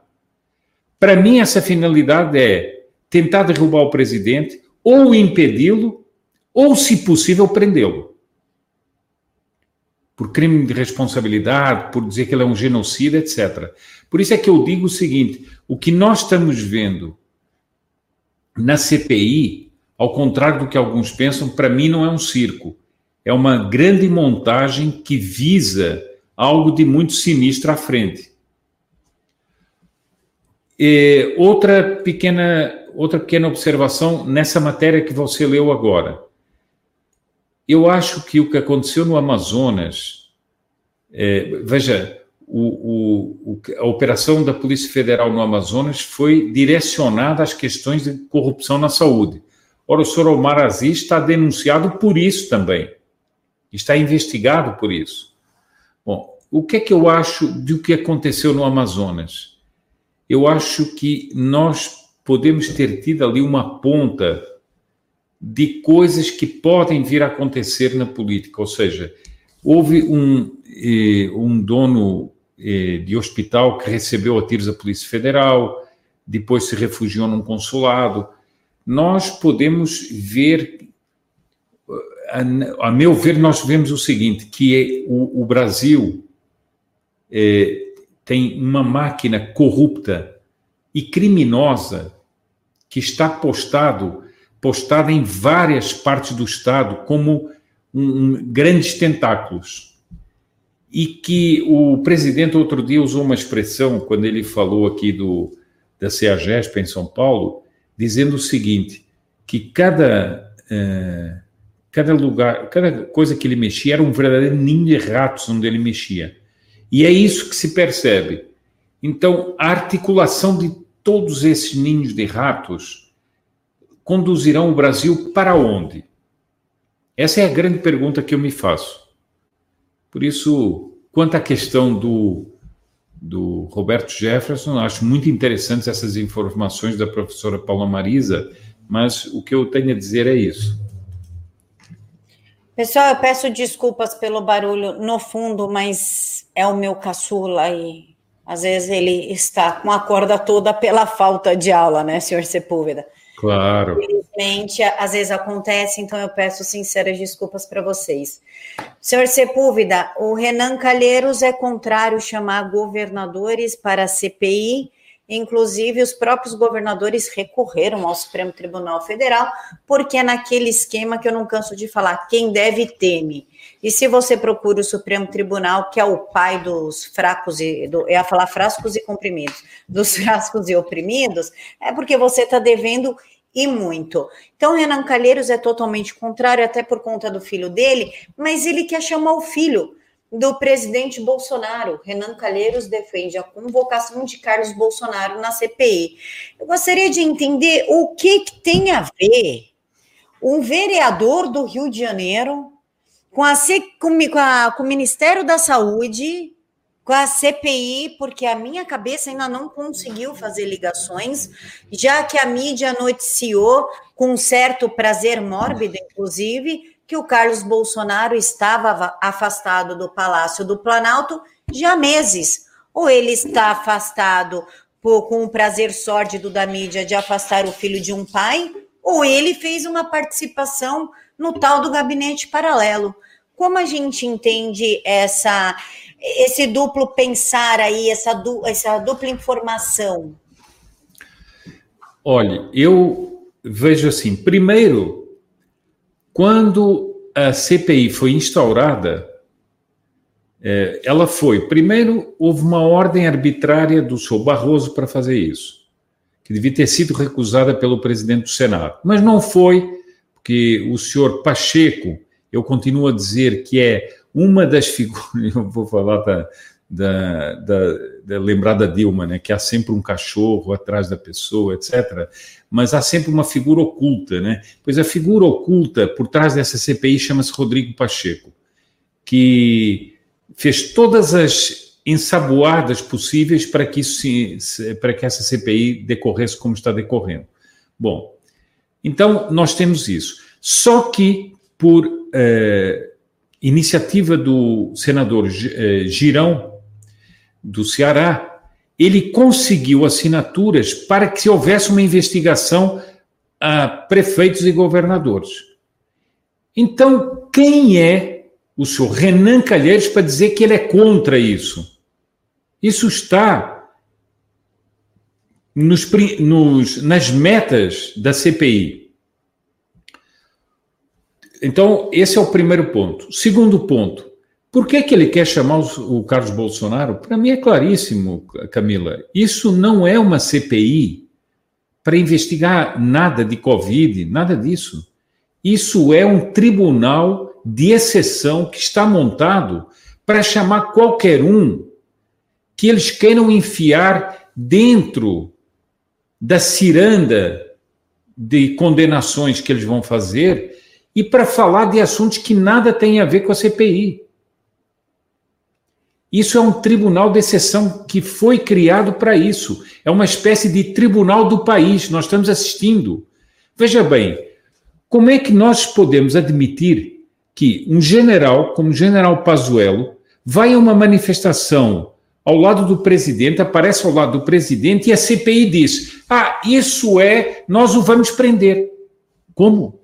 Para mim, essa finalidade é tentar derrubar o presidente, ou impedi-lo, ou, se possível, prendê-lo. Por crime de responsabilidade, por dizer que ele é um genocida, etc. Por isso é que eu digo o seguinte: o que nós estamos vendo na CPI, ao contrário do que alguns pensam, para mim não é um circo. É uma grande montagem que visa algo de muito sinistro à frente. E outra pequena outra pequena observação nessa matéria que você leu agora. Eu acho que o que aconteceu no Amazonas, é, veja, o, o, a operação da Polícia Federal no Amazonas foi direcionada às questões de corrupção na saúde. Ora, o senhor Omar Aziz está denunciado por isso também. Está investigado por isso. Bom, o que é que eu acho do que aconteceu no Amazonas? Eu acho que nós podemos ter tido ali uma ponta de coisas que podem vir a acontecer na política. Ou seja, houve um, eh, um dono eh, de hospital que recebeu a tiros a Polícia Federal, depois se refugiou num consulado. Nós podemos ver, a, a meu ver, nós vemos o seguinte, que é o, o Brasil eh, tem uma máquina corrupta e criminosa que está postado postada em várias partes do Estado como um, um, grandes tentáculos. E que o presidente outro dia usou uma expressão, quando ele falou aqui do, da CEAGESP em São Paulo, dizendo o seguinte, que cada, uh, cada lugar, cada coisa que ele mexia era um verdadeiro ninho de ratos onde ele mexia. E é isso que se percebe. Então, a articulação de todos esses ninhos de ratos conduzirão o Brasil para onde? Essa é a grande pergunta que eu me faço. Por isso, quanto à questão do, do Roberto Jefferson, acho muito interessantes essas informações da professora Paula Marisa, mas o que eu tenho a dizer é isso. Pessoal, eu peço desculpas pelo barulho no fundo, mas é o meu caçula e às vezes ele está com a corda toda pela falta de aula, né, senhor Sepúlveda? Claro. Infelizmente, às vezes acontece, então eu peço sinceras desculpas para vocês. Senhor Sepúlveda, o Renan Calheiros é contrário chamar governadores para a CPI, inclusive os próprios governadores recorreram ao Supremo Tribunal Federal, porque é naquele esquema que eu não canso de falar, quem deve teme. E se você procura o Supremo Tribunal, que é o pai dos fracos e do, eu ia falar frascos e comprimidos, dos frascos e oprimidos, é porque você está devendo e muito. Então, Renan Calheiros é totalmente contrário, até por conta do filho dele, mas ele quer chamar o filho do presidente Bolsonaro. Renan Calheiros defende a convocação de Carlos Bolsonaro na CPI. Eu gostaria de entender o que, que tem a ver um vereador do Rio de Janeiro com, a, com, a, com o Ministério da Saúde, com a CPI, porque a minha cabeça ainda não conseguiu fazer ligações, já que a mídia noticiou, com certo prazer mórbido, inclusive, que o Carlos Bolsonaro estava afastado do Palácio do Planalto já há meses. Ou ele está afastado por, com o prazer sórdido da mídia de afastar o filho de um pai, ou ele fez uma participação no tal do gabinete paralelo. Como a gente entende essa, esse duplo pensar aí, essa, du, essa dupla informação? Olha, eu vejo assim, primeiro, quando a CPI foi instaurada, é, ela foi, primeiro, houve uma ordem arbitrária do senhor Barroso para fazer isso. que devia ter sido recusada pelo presidente do Senado. Mas não foi, porque o senhor Pacheco, eu continuo a dizer que é uma das figuras, eu vou falar da, da, da, da lembrar da Dilma, né, que há sempre um cachorro atrás da pessoa, etc. Mas há sempre uma figura oculta, né? Pois a figura oculta por trás dessa CPI chama-se Rodrigo Pacheco, que fez todas as ensaboadas possíveis para que isso se, para que essa CPI decorresse como está decorrendo. Bom, então nós temos isso. Só que por eh, iniciativa do senador eh, Girão do Ceará, ele conseguiu assinaturas para que se houvesse uma investigação a prefeitos e governadores. Então, quem é o senhor Renan Calheiros para dizer que ele é contra isso? Isso está nos, nos, nas metas da CPI. Então, esse é o primeiro ponto. Segundo ponto, por que, que ele quer chamar o Carlos Bolsonaro? Para mim é claríssimo, Camila. Isso não é uma CPI para investigar nada de Covid, nada disso. Isso é um tribunal de exceção que está montado para chamar qualquer um que eles queiram enfiar dentro da ciranda de condenações que eles vão fazer e para falar de assuntos que nada têm a ver com a CPI. Isso é um tribunal de exceção que foi criado para isso. É uma espécie de tribunal do país. Nós estamos assistindo. Veja bem, como é que nós podemos admitir que um general, como o general Pazuello, vai a uma manifestação ao lado do presidente, aparece ao lado do presidente e a CPI diz: Ah, isso é, nós o vamos prender. Como?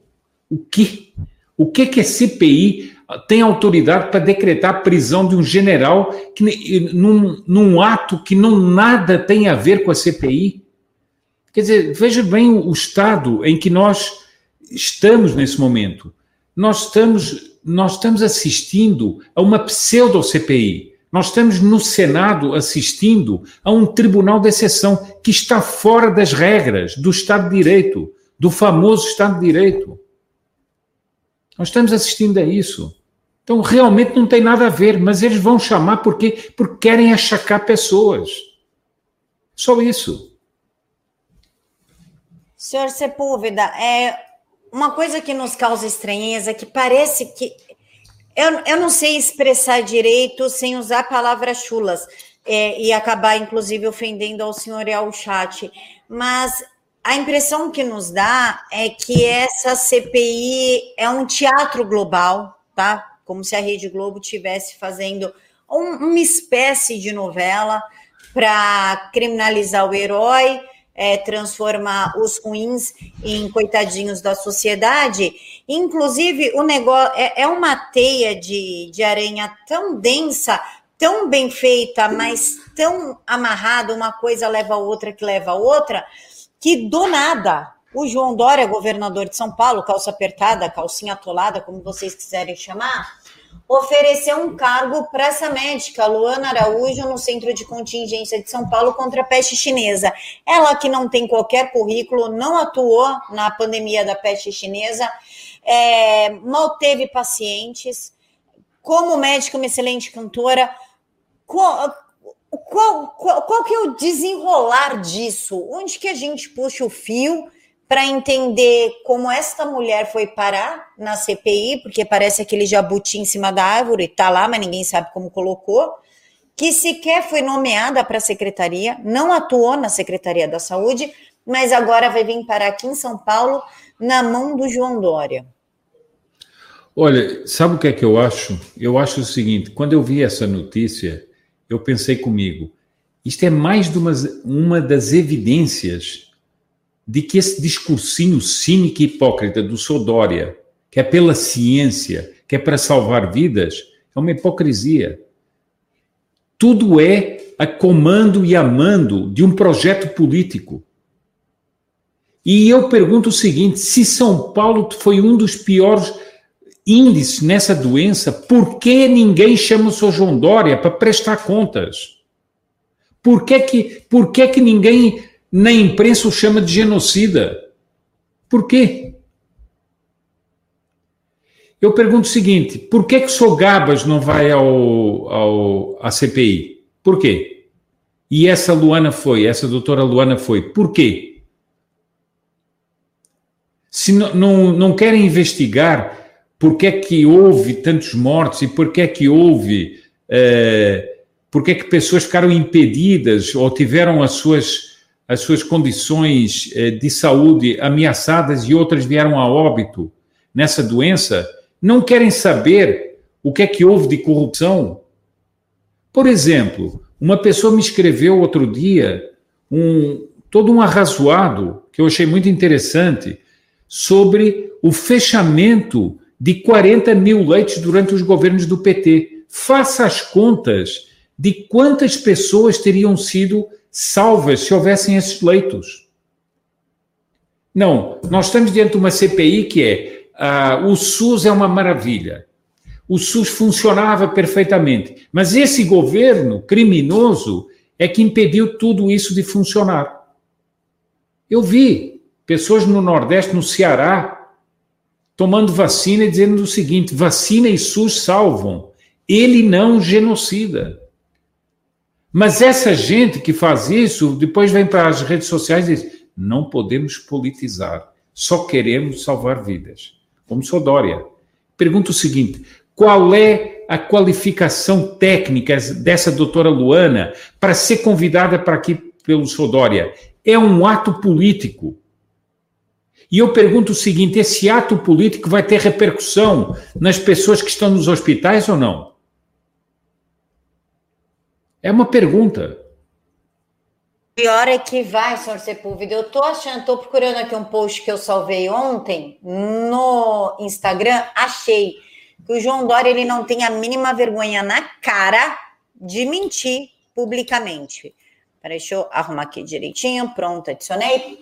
O que? O que que a CPI tem autoridade para decretar a prisão de um general que, num, num ato que não nada tem a ver com a CPI? Quer dizer, veja bem o, estado em que nós estamos nesse momento. Nós estamos, nós estamos assistindo a uma pseudo-CPI. Nós estamos no Senado assistindo a um tribunal de exceção que está fora das regras do Estado de Direito, do famoso Estado de Direito. Nós estamos assistindo a isso. Então, realmente não tem nada a ver, mas eles vão chamar porque, porque querem achacar pessoas. Só isso. Senhor Sepúlveda, é uma coisa que nos causa estranheza, que parece que. Eu, eu não sei expressar direito sem usar palavras chulas é, e acabar, inclusive, ofendendo ao senhor e ao chat, mas a impressão que nos dá é que essa CPI é um teatro global, tá? Como se a Rede Globo tivesse fazendo um, uma espécie de novela para criminalizar o herói, é, transformar os ruins em coitadinhos da sociedade. Inclusive, o negócio é, é uma teia de, de aranha tão densa, tão bem feita, mas tão amarrada, uma coisa leva a outra que leva a outra que do nada o João Dória, governador de São Paulo, calça apertada, calcinha atolada, como vocês quiserem chamar, ofereceu um cargo para essa médica, Luana Araújo, no Centro de Contingência de São Paulo contra a peste chinesa. Ela que não tem qualquer currículo, não atuou na pandemia da peste chinesa, é, mal teve pacientes, como médica, uma excelente cantora. Qual, qual, qual que é o desenrolar disso? Onde que a gente puxa o fio para entender como esta mulher foi parar na CPI, porque parece aquele jabuti em cima da árvore, está lá, mas ninguém sabe como colocou, que sequer foi nomeada para a secretaria, não atuou na Secretaria da Saúde, mas agora vai vir parar aqui em São Paulo, na mão do João Dória. Olha, sabe o que é que eu acho? Eu acho o seguinte: quando eu vi essa notícia, eu pensei comigo, isto é mais uma, uma das evidências de que esse discursinho cínico e hipócrita do Sodória, que é pela ciência, que é para salvar vidas, é uma hipocrisia. Tudo é a comando e amando de um projeto político. E eu pergunto o seguinte: se São Paulo foi um dos piores índices nessa doença, por que ninguém chama o seu João Dória para prestar contas? Por que, que, por que, que ninguém na imprensa o chama de genocida. Por quê? Eu pergunto o seguinte: por que, que o Sr. Gabas não vai ao, ao, à CPI? Por quê? E essa Luana foi, essa doutora Luana foi. Por quê? Se não, não, não querem investigar por que é que houve tantos mortos e por que é que houve. Por que é que pessoas ficaram impedidas ou tiveram as suas, as suas condições é, de saúde ameaçadas e outras vieram a óbito nessa doença? não querem saber o que é que houve de corrupção. Por exemplo, uma pessoa me escreveu outro dia um todo um arrazoado que eu achei muito interessante sobre o fechamento de 40 mil leitos durante os governos do PT. Faça as contas de quantas pessoas teriam sido salvas se houvessem esses leitos. Não, nós estamos diante de uma CPI que é ah, o SUS é uma maravilha. O SUS funcionava perfeitamente. Mas esse governo criminoso é que impediu tudo isso de funcionar. Eu vi pessoas no Nordeste, no Ceará, tomando vacina e dizendo o seguinte: vacina e SUS salvam. Ele não genocida. Mas essa gente que faz isso, depois vem para as redes sociais e diz: não podemos politizar, só queremos salvar vidas como Sodória. Pergunto o seguinte: qual é a qualificação técnica dessa doutora Luana para ser convidada para aqui pelo Sodória? É um ato político. E eu pergunto o seguinte: esse ato político vai ter repercussão nas pessoas que estão nos hospitais ou não? É uma pergunta. Pior é que vai, senhor Sepúlveda. Eu tô achando, tô procurando aqui um post que eu salvei ontem no Instagram. Achei que o João Dória ele não tem a mínima vergonha na cara de mentir publicamente. Deixa eu arrumar aqui direitinho. Pronto, adicionei.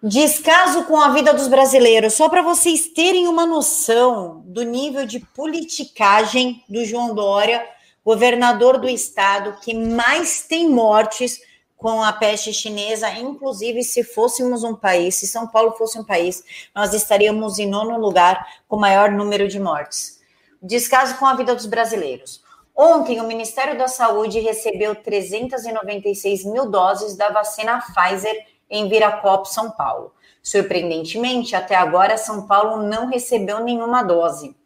Descaso com a vida dos brasileiros, só para vocês terem uma noção do nível de politicagem do João Dória, governador do estado que mais tem mortes com a peste chinesa, inclusive se fôssemos um país, se São Paulo fosse um país, nós estaríamos em nono lugar com maior número de mortes. Descaso com a vida dos brasileiros. Ontem, o Ministério da Saúde recebeu 396 mil doses da vacina Pfizer em Viracopos, São Paulo. Surpreendentemente, até agora, São Paulo não recebeu nenhuma dose.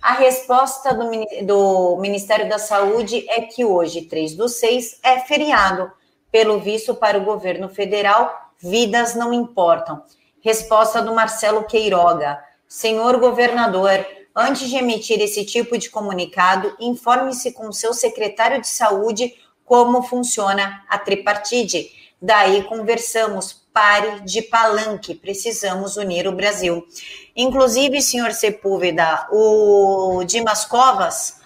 A resposta do, do Ministério da Saúde é que hoje, 3 do 6, é feriado pelo visto, para o governo federal, vidas não importam. Resposta do Marcelo Queiroga. Senhor governador, antes de emitir esse tipo de comunicado, informe-se com seu secretário de saúde como funciona a tripartite. Daí conversamos, pare de palanque, precisamos unir o Brasil. Inclusive, senhor Sepúlveda, o Dimas Covas,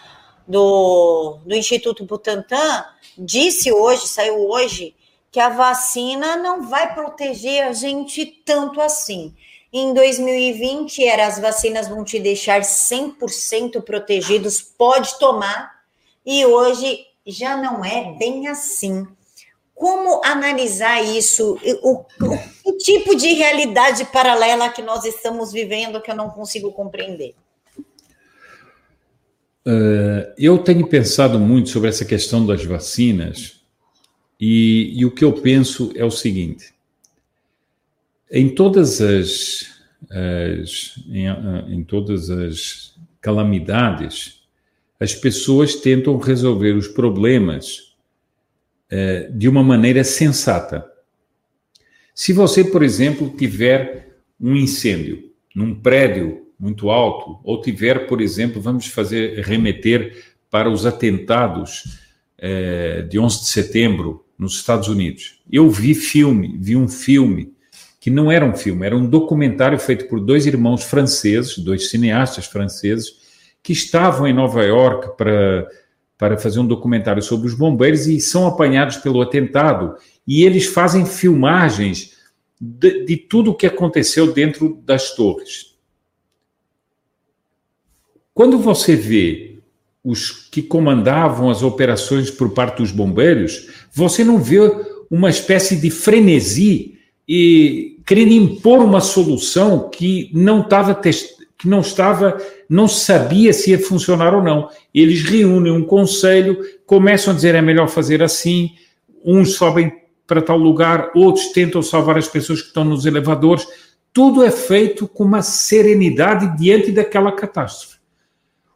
do, do Instituto Butantan, disse hoje, saiu hoje, que a vacina não vai proteger a gente tanto assim. Em 2020, era as vacinas vão te deixar 100% protegidos, pode tomar, e hoje já não é bem assim. Como analisar isso? O, o, tipo de realidade paralela que nós estamos vivendo que eu não consigo compreender? Uh, eu tenho pensado muito sobre essa questão das vacinas e, e, o que eu penso é o seguinte: em todas as, as em, em, todas as calamidades, as pessoas tentam resolver os problemas uh, de uma maneira sensata. Se você, por exemplo, tiver um incêndio num prédio muito alto, ou tiver, por exemplo, vamos fazer remeter para os atentados eh, de 11 de setembro nos Estados Unidos. Eu vi filme, vi um filme que não era um filme, era um documentário feito por dois irmãos franceses, dois cineastas franceses, que estavam em Nova York para, para fazer um documentário sobre os bombeiros e são apanhados pelo atentado. E eles fazem filmagens de, de tudo o que aconteceu dentro das torres. Quando você vê os que comandavam as operações por parte dos bombeiros, você não vê uma espécie de frenesi e querendo impor uma solução que não estava que não estava, não sabia se ia funcionar ou não. Eles reúnem um conselho, começam a dizer é melhor fazer assim, uns sobem para tal lugar, outros tentam salvar as pessoas que estão nos elevadores. Tudo é feito com uma serenidade diante daquela catástrofe.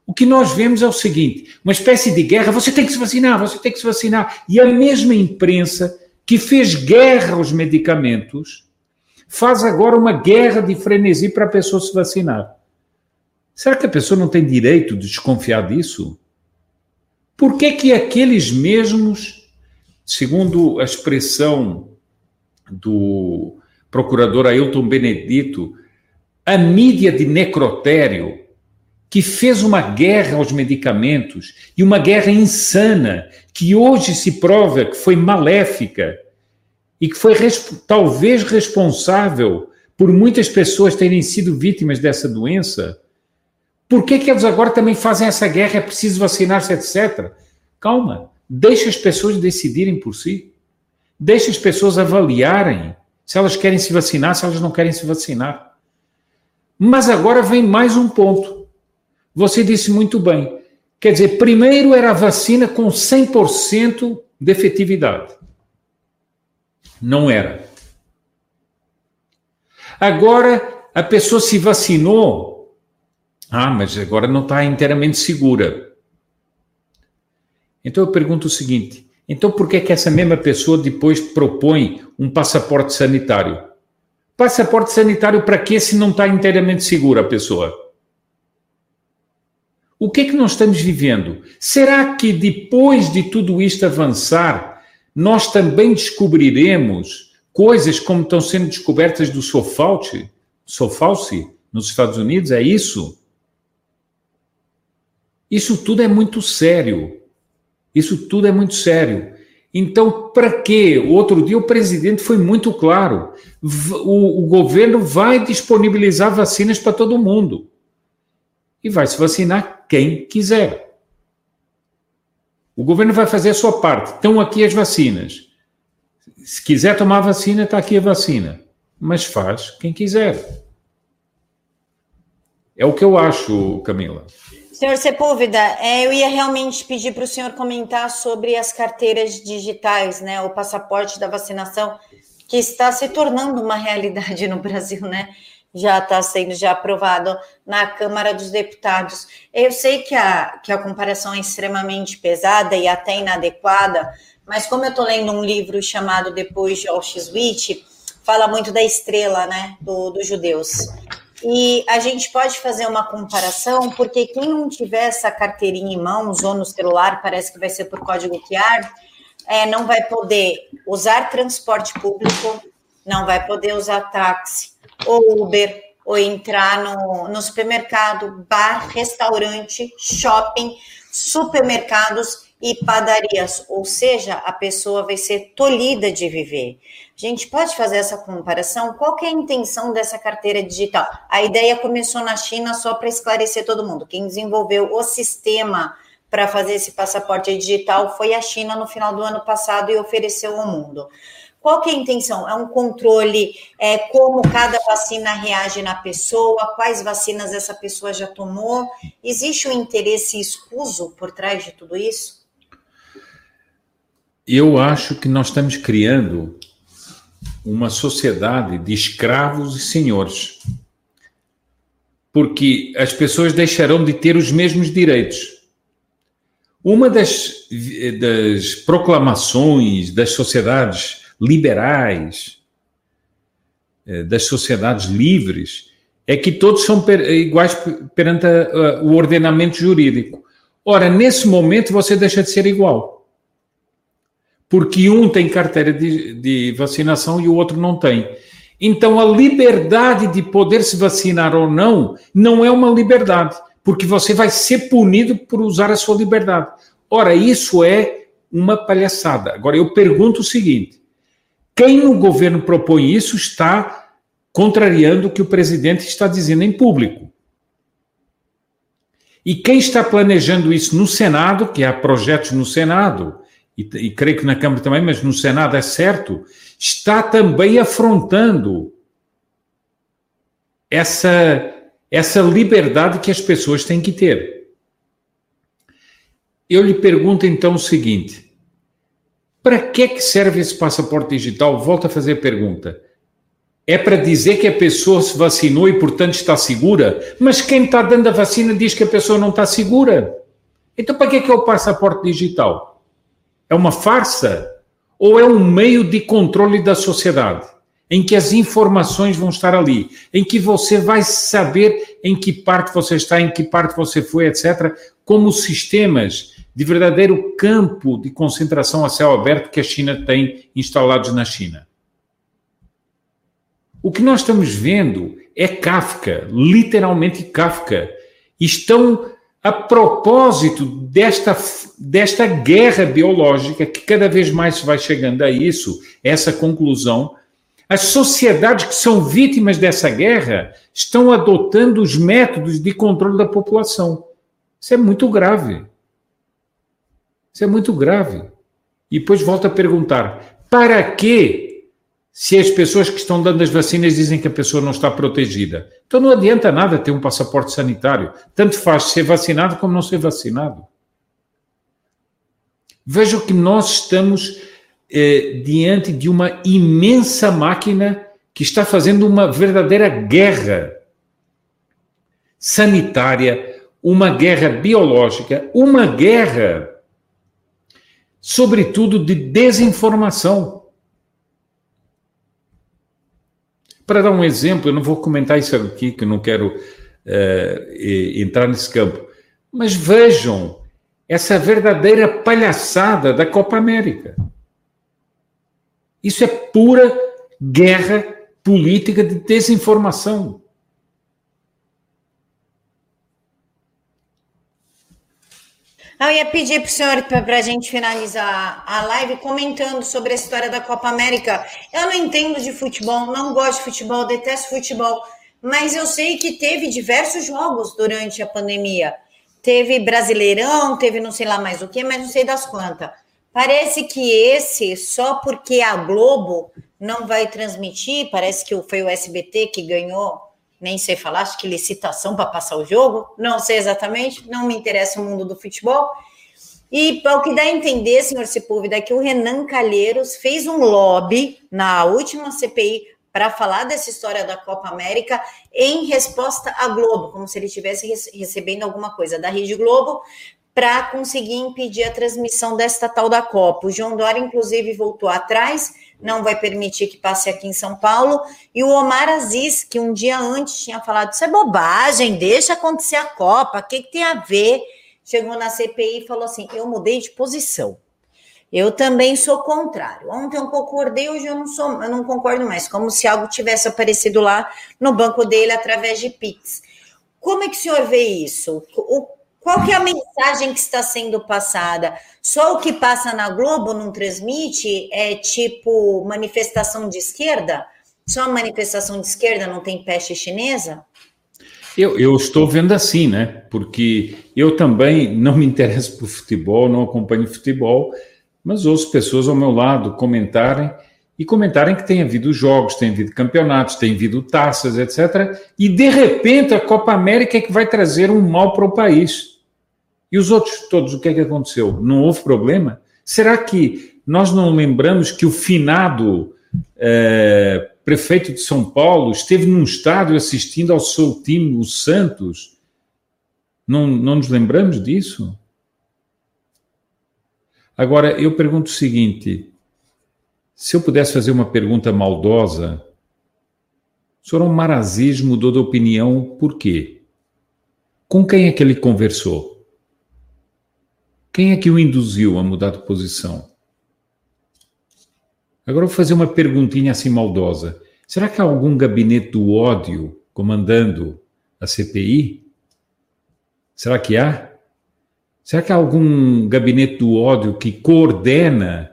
O que nós vemos é o seguinte: uma espécie de guerra, você tem que se vacinar, você tem que se vacinar. E a mesma imprensa que fez guerra aos medicamentos faz agora uma guerra de frenesi para a pessoa se vacinar. Será que a pessoa não tem direito de desconfiar disso? Por que que aqueles mesmos, segundo a expressão do procurador Ailton Benedito, a mídia de necrotério, que fez uma guerra aos medicamentos e uma guerra insana, que hoje se prova que foi maléfica e que foi talvez responsável por muitas pessoas terem sido vítimas dessa doença, por que, que eles agora também fazem essa guerra? É preciso vacinar-se, etc. Calma, deixa as pessoas decidirem por si. Deixa as pessoas avaliarem se elas querem se vacinar, se elas não querem se vacinar. Mas agora vem mais um ponto. Você disse muito bem. Quer dizer, primeiro era a vacina com 100% de efetividade. Não era. Agora a pessoa se vacinou ah, mas agora não está inteiramente segura. Então eu pergunto o seguinte: então por que, que essa mesma pessoa depois propõe um passaporte sanitário? Passaporte sanitário para que se não está inteiramente segura a pessoa? O que é que nós estamos vivendo? Será que depois de tudo isto avançar, nós também descobriremos coisas como estão sendo descobertas do Sofauci, Sofauci nos Estados Unidos? É isso? Isso tudo é muito sério. Isso tudo é muito sério. Então, para quê? Outro dia o presidente foi muito claro. O, o governo vai disponibilizar vacinas para todo mundo. E vai se vacinar quem quiser. O governo vai fazer a sua parte. Estão aqui as vacinas. Se quiser tomar vacina, está aqui a vacina. Mas faz quem quiser. É o que eu acho, Camila. Senhor Sepúlveda, é, eu ia realmente pedir para o senhor comentar sobre as carteiras digitais, né? O passaporte da vacinação, que está se tornando uma realidade no Brasil, né? Já está sendo já aprovado na Câmara dos Deputados. Eu sei que a, que a comparação é extremamente pesada e até inadequada, mas como eu estou lendo um livro chamado Depois de Auschwitz, fala muito da estrela, né? Do, dos judeus. E a gente pode fazer uma comparação, porque quem não tiver essa carteirinha em mãos ou no celular, parece que vai ser por código QR, é, não vai poder usar transporte público, não vai poder usar táxi ou Uber, ou entrar no, no supermercado, bar, restaurante, shopping, supermercados e padarias, ou seja, a pessoa vai ser tolhida de viver. A gente pode fazer essa comparação? Qual é a intenção dessa carteira digital? A ideia começou na China só para esclarecer todo mundo. Quem desenvolveu o sistema para fazer esse passaporte digital foi a China no final do ano passado e ofereceu ao mundo. Qual que é a intenção? É um controle, é, como cada vacina reage na pessoa, quais vacinas essa pessoa já tomou? Existe um interesse escuso por trás de tudo isso? eu acho que nós estamos criando uma sociedade de escravos e senhores. Porque as pessoas deixarão de ter os mesmos direitos. Uma das, das proclamações das sociedades liberais, eh, das sociedades livres, é que todos são iguais perante o ordenamento jurídico. Ora, nesse momento você deixa de ser igual porque um tem carteira de, de vacinação e o outro não tem. Então, a liberdade de poder se vacinar ou não, não é uma liberdade, porque você vai ser punido por usar a sua liberdade. Ora, isso é uma palhaçada. Agora, eu pergunto o seguinte: quem no governo propõe isso está contrariando o que o presidente está dizendo em público. E quem está planejando isso no Senado, que há projetos no Senado, e, e creio que na Câmara também, mas no Senado é certo, está também afrontando essa, essa liberdade que as pessoas têm que ter. Eu lhe pergunto então o seguinte: para que, que serve esse passaporte digital? Volto a fazer a pergunta. É para dizer que a pessoa se vacinou e, portanto, está segura? Mas quem está dando a vacina diz que a pessoa não está segura. Então, para que é, que é o passaporte digital? É uma farsa? Ou é um meio de controle da sociedade? Em que as informações vão estar ali, em que você vai saber em que parte você está, em que parte você foi, etc., como sistemas de verdadeiro campo de concentração a céu aberto que a China tem instalados na China. O que nós estamos vendo é Kafka, literalmente Kafka. Estão a propósito desta, desta guerra biológica, que cada vez mais vai chegando a isso, essa conclusão, as sociedades que são vítimas dessa guerra estão adotando os métodos de controle da população. Isso é muito grave. Isso é muito grave. E depois volto a perguntar: para que se as pessoas que estão dando as vacinas dizem que a pessoa não está protegida. Então não adianta nada ter um passaporte sanitário. Tanto faz ser vacinado como não ser vacinado. Veja que nós estamos eh, diante de uma imensa máquina que está fazendo uma verdadeira guerra sanitária, uma guerra biológica, uma guerra, sobretudo, de desinformação. Para dar um exemplo, eu não vou comentar isso aqui, que não quero uh, entrar nesse campo, mas vejam essa verdadeira palhaçada da Copa América. Isso é pura guerra política de desinformação. Eu ia pedir para o senhor, para a gente finalizar a live, comentando sobre a história da Copa América. Eu não entendo de futebol, não gosto de futebol, detesto futebol, mas eu sei que teve diversos jogos durante a pandemia. Teve Brasileirão, teve não sei lá mais o que, mas não sei das quantas. Parece que esse, só porque a Globo não vai transmitir, parece que foi o SBT que ganhou nem sei falar, acho que licitação para passar o jogo, não sei exatamente, não me interessa o mundo do futebol. E o que dá a entender, senhor Sepúlveda, é que o Renan Calheiros fez um lobby na última CPI para falar dessa história da Copa América em resposta à Globo, como se ele estivesse recebendo alguma coisa da Rede Globo para conseguir impedir a transmissão desta tal da Copa. O João Dória, inclusive, voltou atrás não vai permitir que passe aqui em São Paulo. E o Omar Aziz, que um dia antes tinha falado: Isso é bobagem, deixa acontecer a Copa, o que, que tem a ver? Chegou na CPI e falou assim: Eu mudei de posição. Eu também sou contrário. Ontem eu concordei, hoje eu não sou, eu não concordo mais, como se algo tivesse aparecido lá no banco dele através de Pix. Como é que o senhor vê isso? O, qual que é a mensagem que está sendo passada? Só o que passa na Globo não transmite? É tipo manifestação de esquerda? Só manifestação de esquerda não tem peste chinesa? Eu, eu estou vendo assim, né? Porque eu também não me interesso por futebol, não acompanho futebol, mas ouço pessoas ao meu lado comentarem e comentarem que tem havido jogos, tem havido campeonatos, tem havido taças, etc. E de repente a Copa América é que vai trazer um mal para o país. E os outros todos, o que é que aconteceu? Não houve problema? Será que nós não lembramos que o finado é, prefeito de São Paulo esteve num estádio assistindo ao seu time, o Santos? Não, não nos lembramos disso? Agora, eu pergunto o seguinte: se eu pudesse fazer uma pergunta maldosa, o senhor Maraziz mudou de opinião por quê? Com quem é que ele conversou? Quem é que o induziu a mudar de posição? Agora vou fazer uma perguntinha assim maldosa. Será que há algum gabinete do ódio comandando a CPI? Será que há? Será que há algum gabinete do ódio que coordena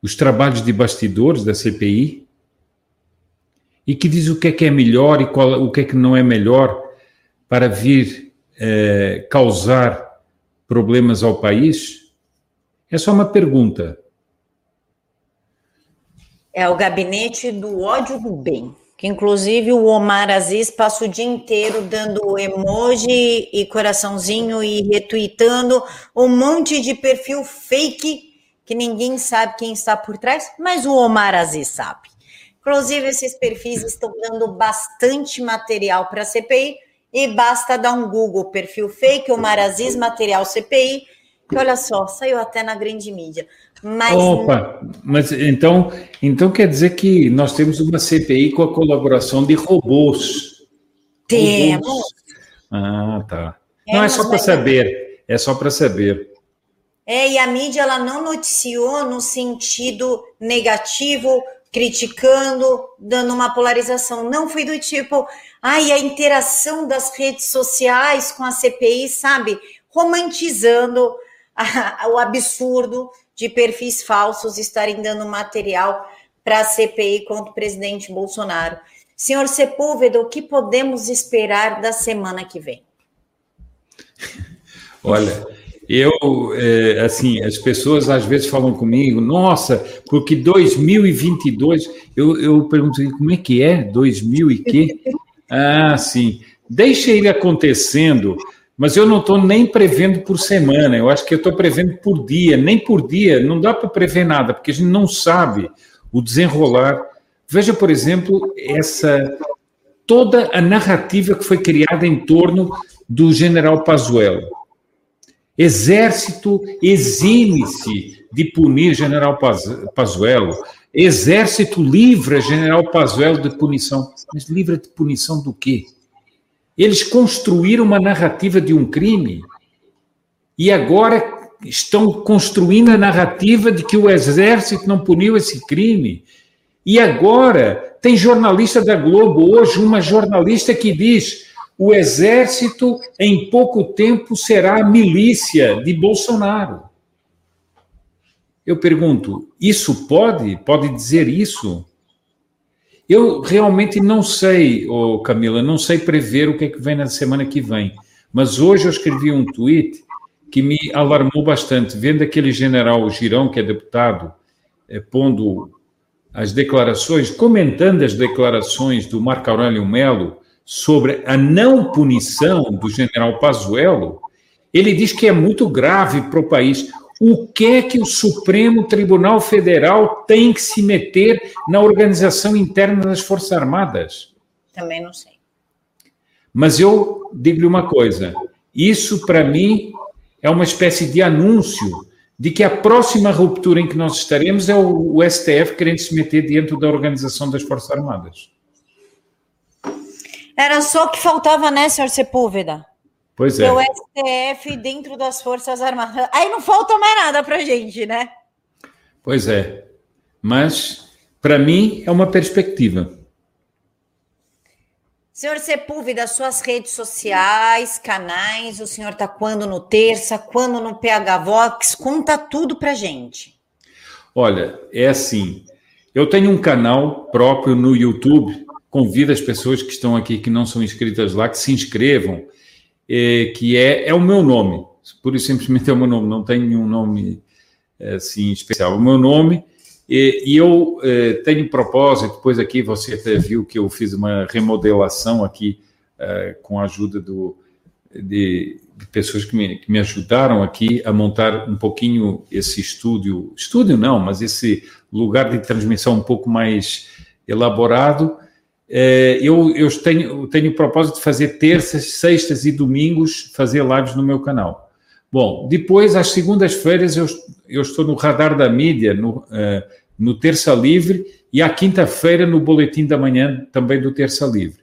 os trabalhos de bastidores da CPI? E que diz o que é que é melhor e qual, o que é que não é melhor para vir eh, causar problemas ao país? É só uma pergunta. É o gabinete do ódio do bem. Que inclusive o Omar Aziz passa o dia inteiro dando emoji e coraçãozinho e retweetando um monte de perfil fake que ninguém sabe quem está por trás, mas o Omar Aziz sabe. Inclusive, esses perfis estão dando bastante material para a CPI e basta dar um Google perfil fake, Omar Aziz, material CPI, que olha só, saiu até na grande mídia. Mas Opa, mas então, então quer dizer que nós temos uma CPI com a colaboração de robôs. Temos. Robôs. Ah, tá. Não, é só para saber. É só para saber. É, e a mídia ela não noticiou no sentido negativo, criticando, dando uma polarização. Não foi do tipo, ai, a interação das redes sociais com a CPI, sabe? Romantizando a, o absurdo de perfis falsos estarem dando material para a CPI contra o presidente Bolsonaro. Senhor Sepúlveda, o que podemos esperar da semana que vem? Olha, eu, é, assim, as pessoas às vezes falam comigo, nossa, porque 2022, eu, eu pergunto, como é que é? 2000 e quê? Ah, sim. Deixa ele acontecendo, mas eu não estou nem prevendo por semana, eu acho que eu estou prevendo por dia, nem por dia, não dá para prever nada, porque a gente não sabe o desenrolar. Veja, por exemplo, essa toda a narrativa que foi criada em torno do general Pazuello Exército exime-se de punir General Pazuello. Exército livra General Pazuello de punição. Mas livra de punição do quê? Eles construíram uma narrativa de um crime e agora estão construindo a narrativa de que o exército não puniu esse crime. E agora tem jornalista da Globo hoje, uma jornalista que diz: o exército, em pouco tempo, será a milícia de Bolsonaro. Eu pergunto, isso pode? Pode dizer isso? Eu realmente não sei, oh Camila, não sei prever o que é que vem na semana que vem. Mas hoje eu escrevi um tweet que me alarmou bastante, vendo aquele general Girão, que é deputado, é, pondo as declarações, comentando as declarações do Marco Aurélio Melo sobre a não punição do general Pazuello, ele diz que é muito grave para o país. O que é que o Supremo Tribunal Federal tem que se meter na organização interna das Forças Armadas? Também não sei. Mas eu digo-lhe uma coisa: isso, para mim, é uma espécie de anúncio de que a próxima ruptura em que nós estaremos é o, STF querendo se meter dentro da organização das Forças Armadas. Era só o que faltava, né, senhor Sepúlveda? Pois é. O STF dentro das Forças Armadas. Aí não falta mais nada para gente, né? Pois é. Mas, para mim, é uma perspectiva. Senhor Sepúlveda, suas redes sociais, canais, o senhor está quando no Terça, quando no PH Vox? Conta tudo para gente. Olha, é assim, eu tenho um canal próprio no YouTube convido as pessoas que estão aqui, que não são inscritas lá, que se inscrevam, é, que é, é o meu nome. Por isso, simplesmente é o meu nome, não tem nenhum nome assim especial. O meu nome, e, e eu tenho propósito, depois aqui você até viu que eu fiz uma remodelação aqui com a ajuda do, de, de pessoas que me, que me ajudaram aqui a montar um pouquinho esse estúdio, estúdio não, mas esse lugar de transmissão um pouco mais elaborado, eh, eu, eu tenho, tenho o propósito de fazer terças, sextas e domingos, fazer lives no meu canal. Bom, depois, às segundas-feiras, eu, eu estou no Radar da Mídia, no, uh, no Terça Livre, e à quinta-feira no Boletim da Manhã, também do Terça Livre.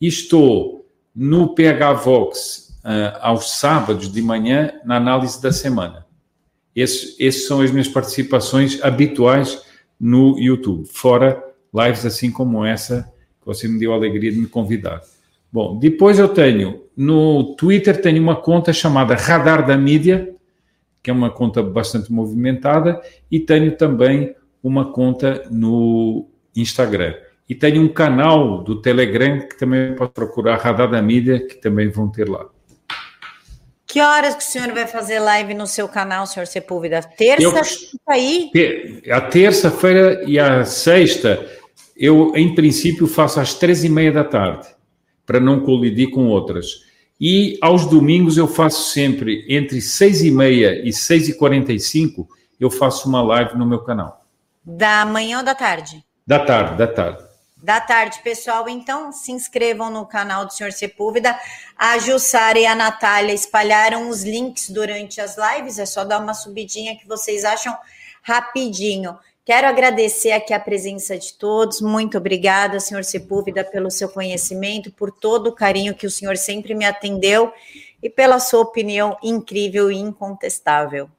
E estou no PH Vox uh, aos sábados de manhã, na análise da semana. Esses, esses são as minhas participações habituais no YouTube, fora lives assim como essa você me deu a alegria de me convidar. Bom, depois eu tenho no Twitter tenho uma conta chamada Radar da Mídia, que é uma conta bastante movimentada, e tenho também uma conta no Instagram. E tenho um canal do Telegram que também pode procurar Radar da Mídia, que também vão ter lá. Que horas que o senhor vai fazer live no seu canal, senhor Sepúlveda? Terça? Eu, aí? A terça-feira e a sexta, eu, em princípio, faço às três e meia da tarde, para não colidir com outras. E aos domingos eu faço sempre entre seis e meia e seis e quarenta e cinco, eu faço uma live no meu canal. Da manhã ou da tarde? Da tarde, da tarde. Da tarde, pessoal. Então, se inscrevam no canal do Senhor Sepúlveda. A Jussara e a Natália espalharam os links durante as lives. É só dar uma subidinha que vocês acham rapidinho. Quero agradecer aqui a presença de todos. Muito obrigada, senhor Sepúlveda, pelo seu conhecimento, por todo o carinho que o senhor sempre me atendeu e pela sua opinião incrível e incontestável.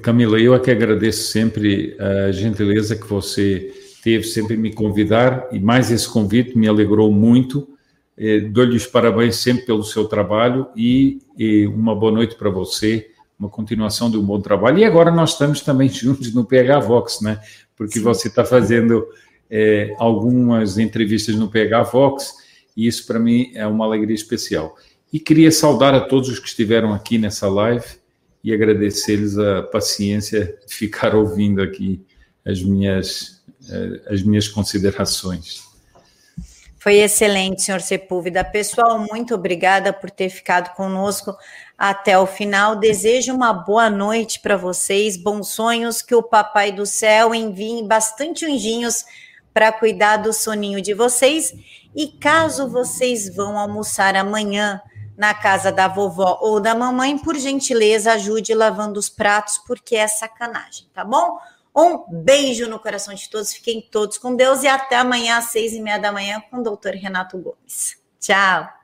Camila, eu aqui agradeço sempre a gentileza que você teve sempre me convidar e mais esse convite me alegrou muito. Eh, dou-lhe os parabéns sempre pelo seu trabalho e, e uma boa noite para você uma continuação de um bom trabalho. E agora nós estamos também juntos no PH Vox, né? Porque Sim. você está fazendo é, algumas entrevistas no PH Vox e isso para mim é uma alegria especial. E queria saudar a todos os que estiveram aqui nessa live e agradecer-lhes a paciência de ficar ouvindo aqui as minhas, eh, as minhas considerações. Foi excelente, senhor Sepúlveda. Pessoal, muito obrigada por ter ficado conosco até o final. Desejo uma boa noite para vocês, bons sonhos, que o Papai do Céu envie bastante anjinhos para cuidar do soninho de vocês. E caso vocês vão almoçar amanhã na casa da vovó ou da mamãe, por gentileza, ajude lavando os pratos, porque é sacanagem, tá bom? Um beijo no coração de todos, fiquem todos com Deus e até amanhã às seis e meia da manhã com o doutor Renato Gomes. Tchau!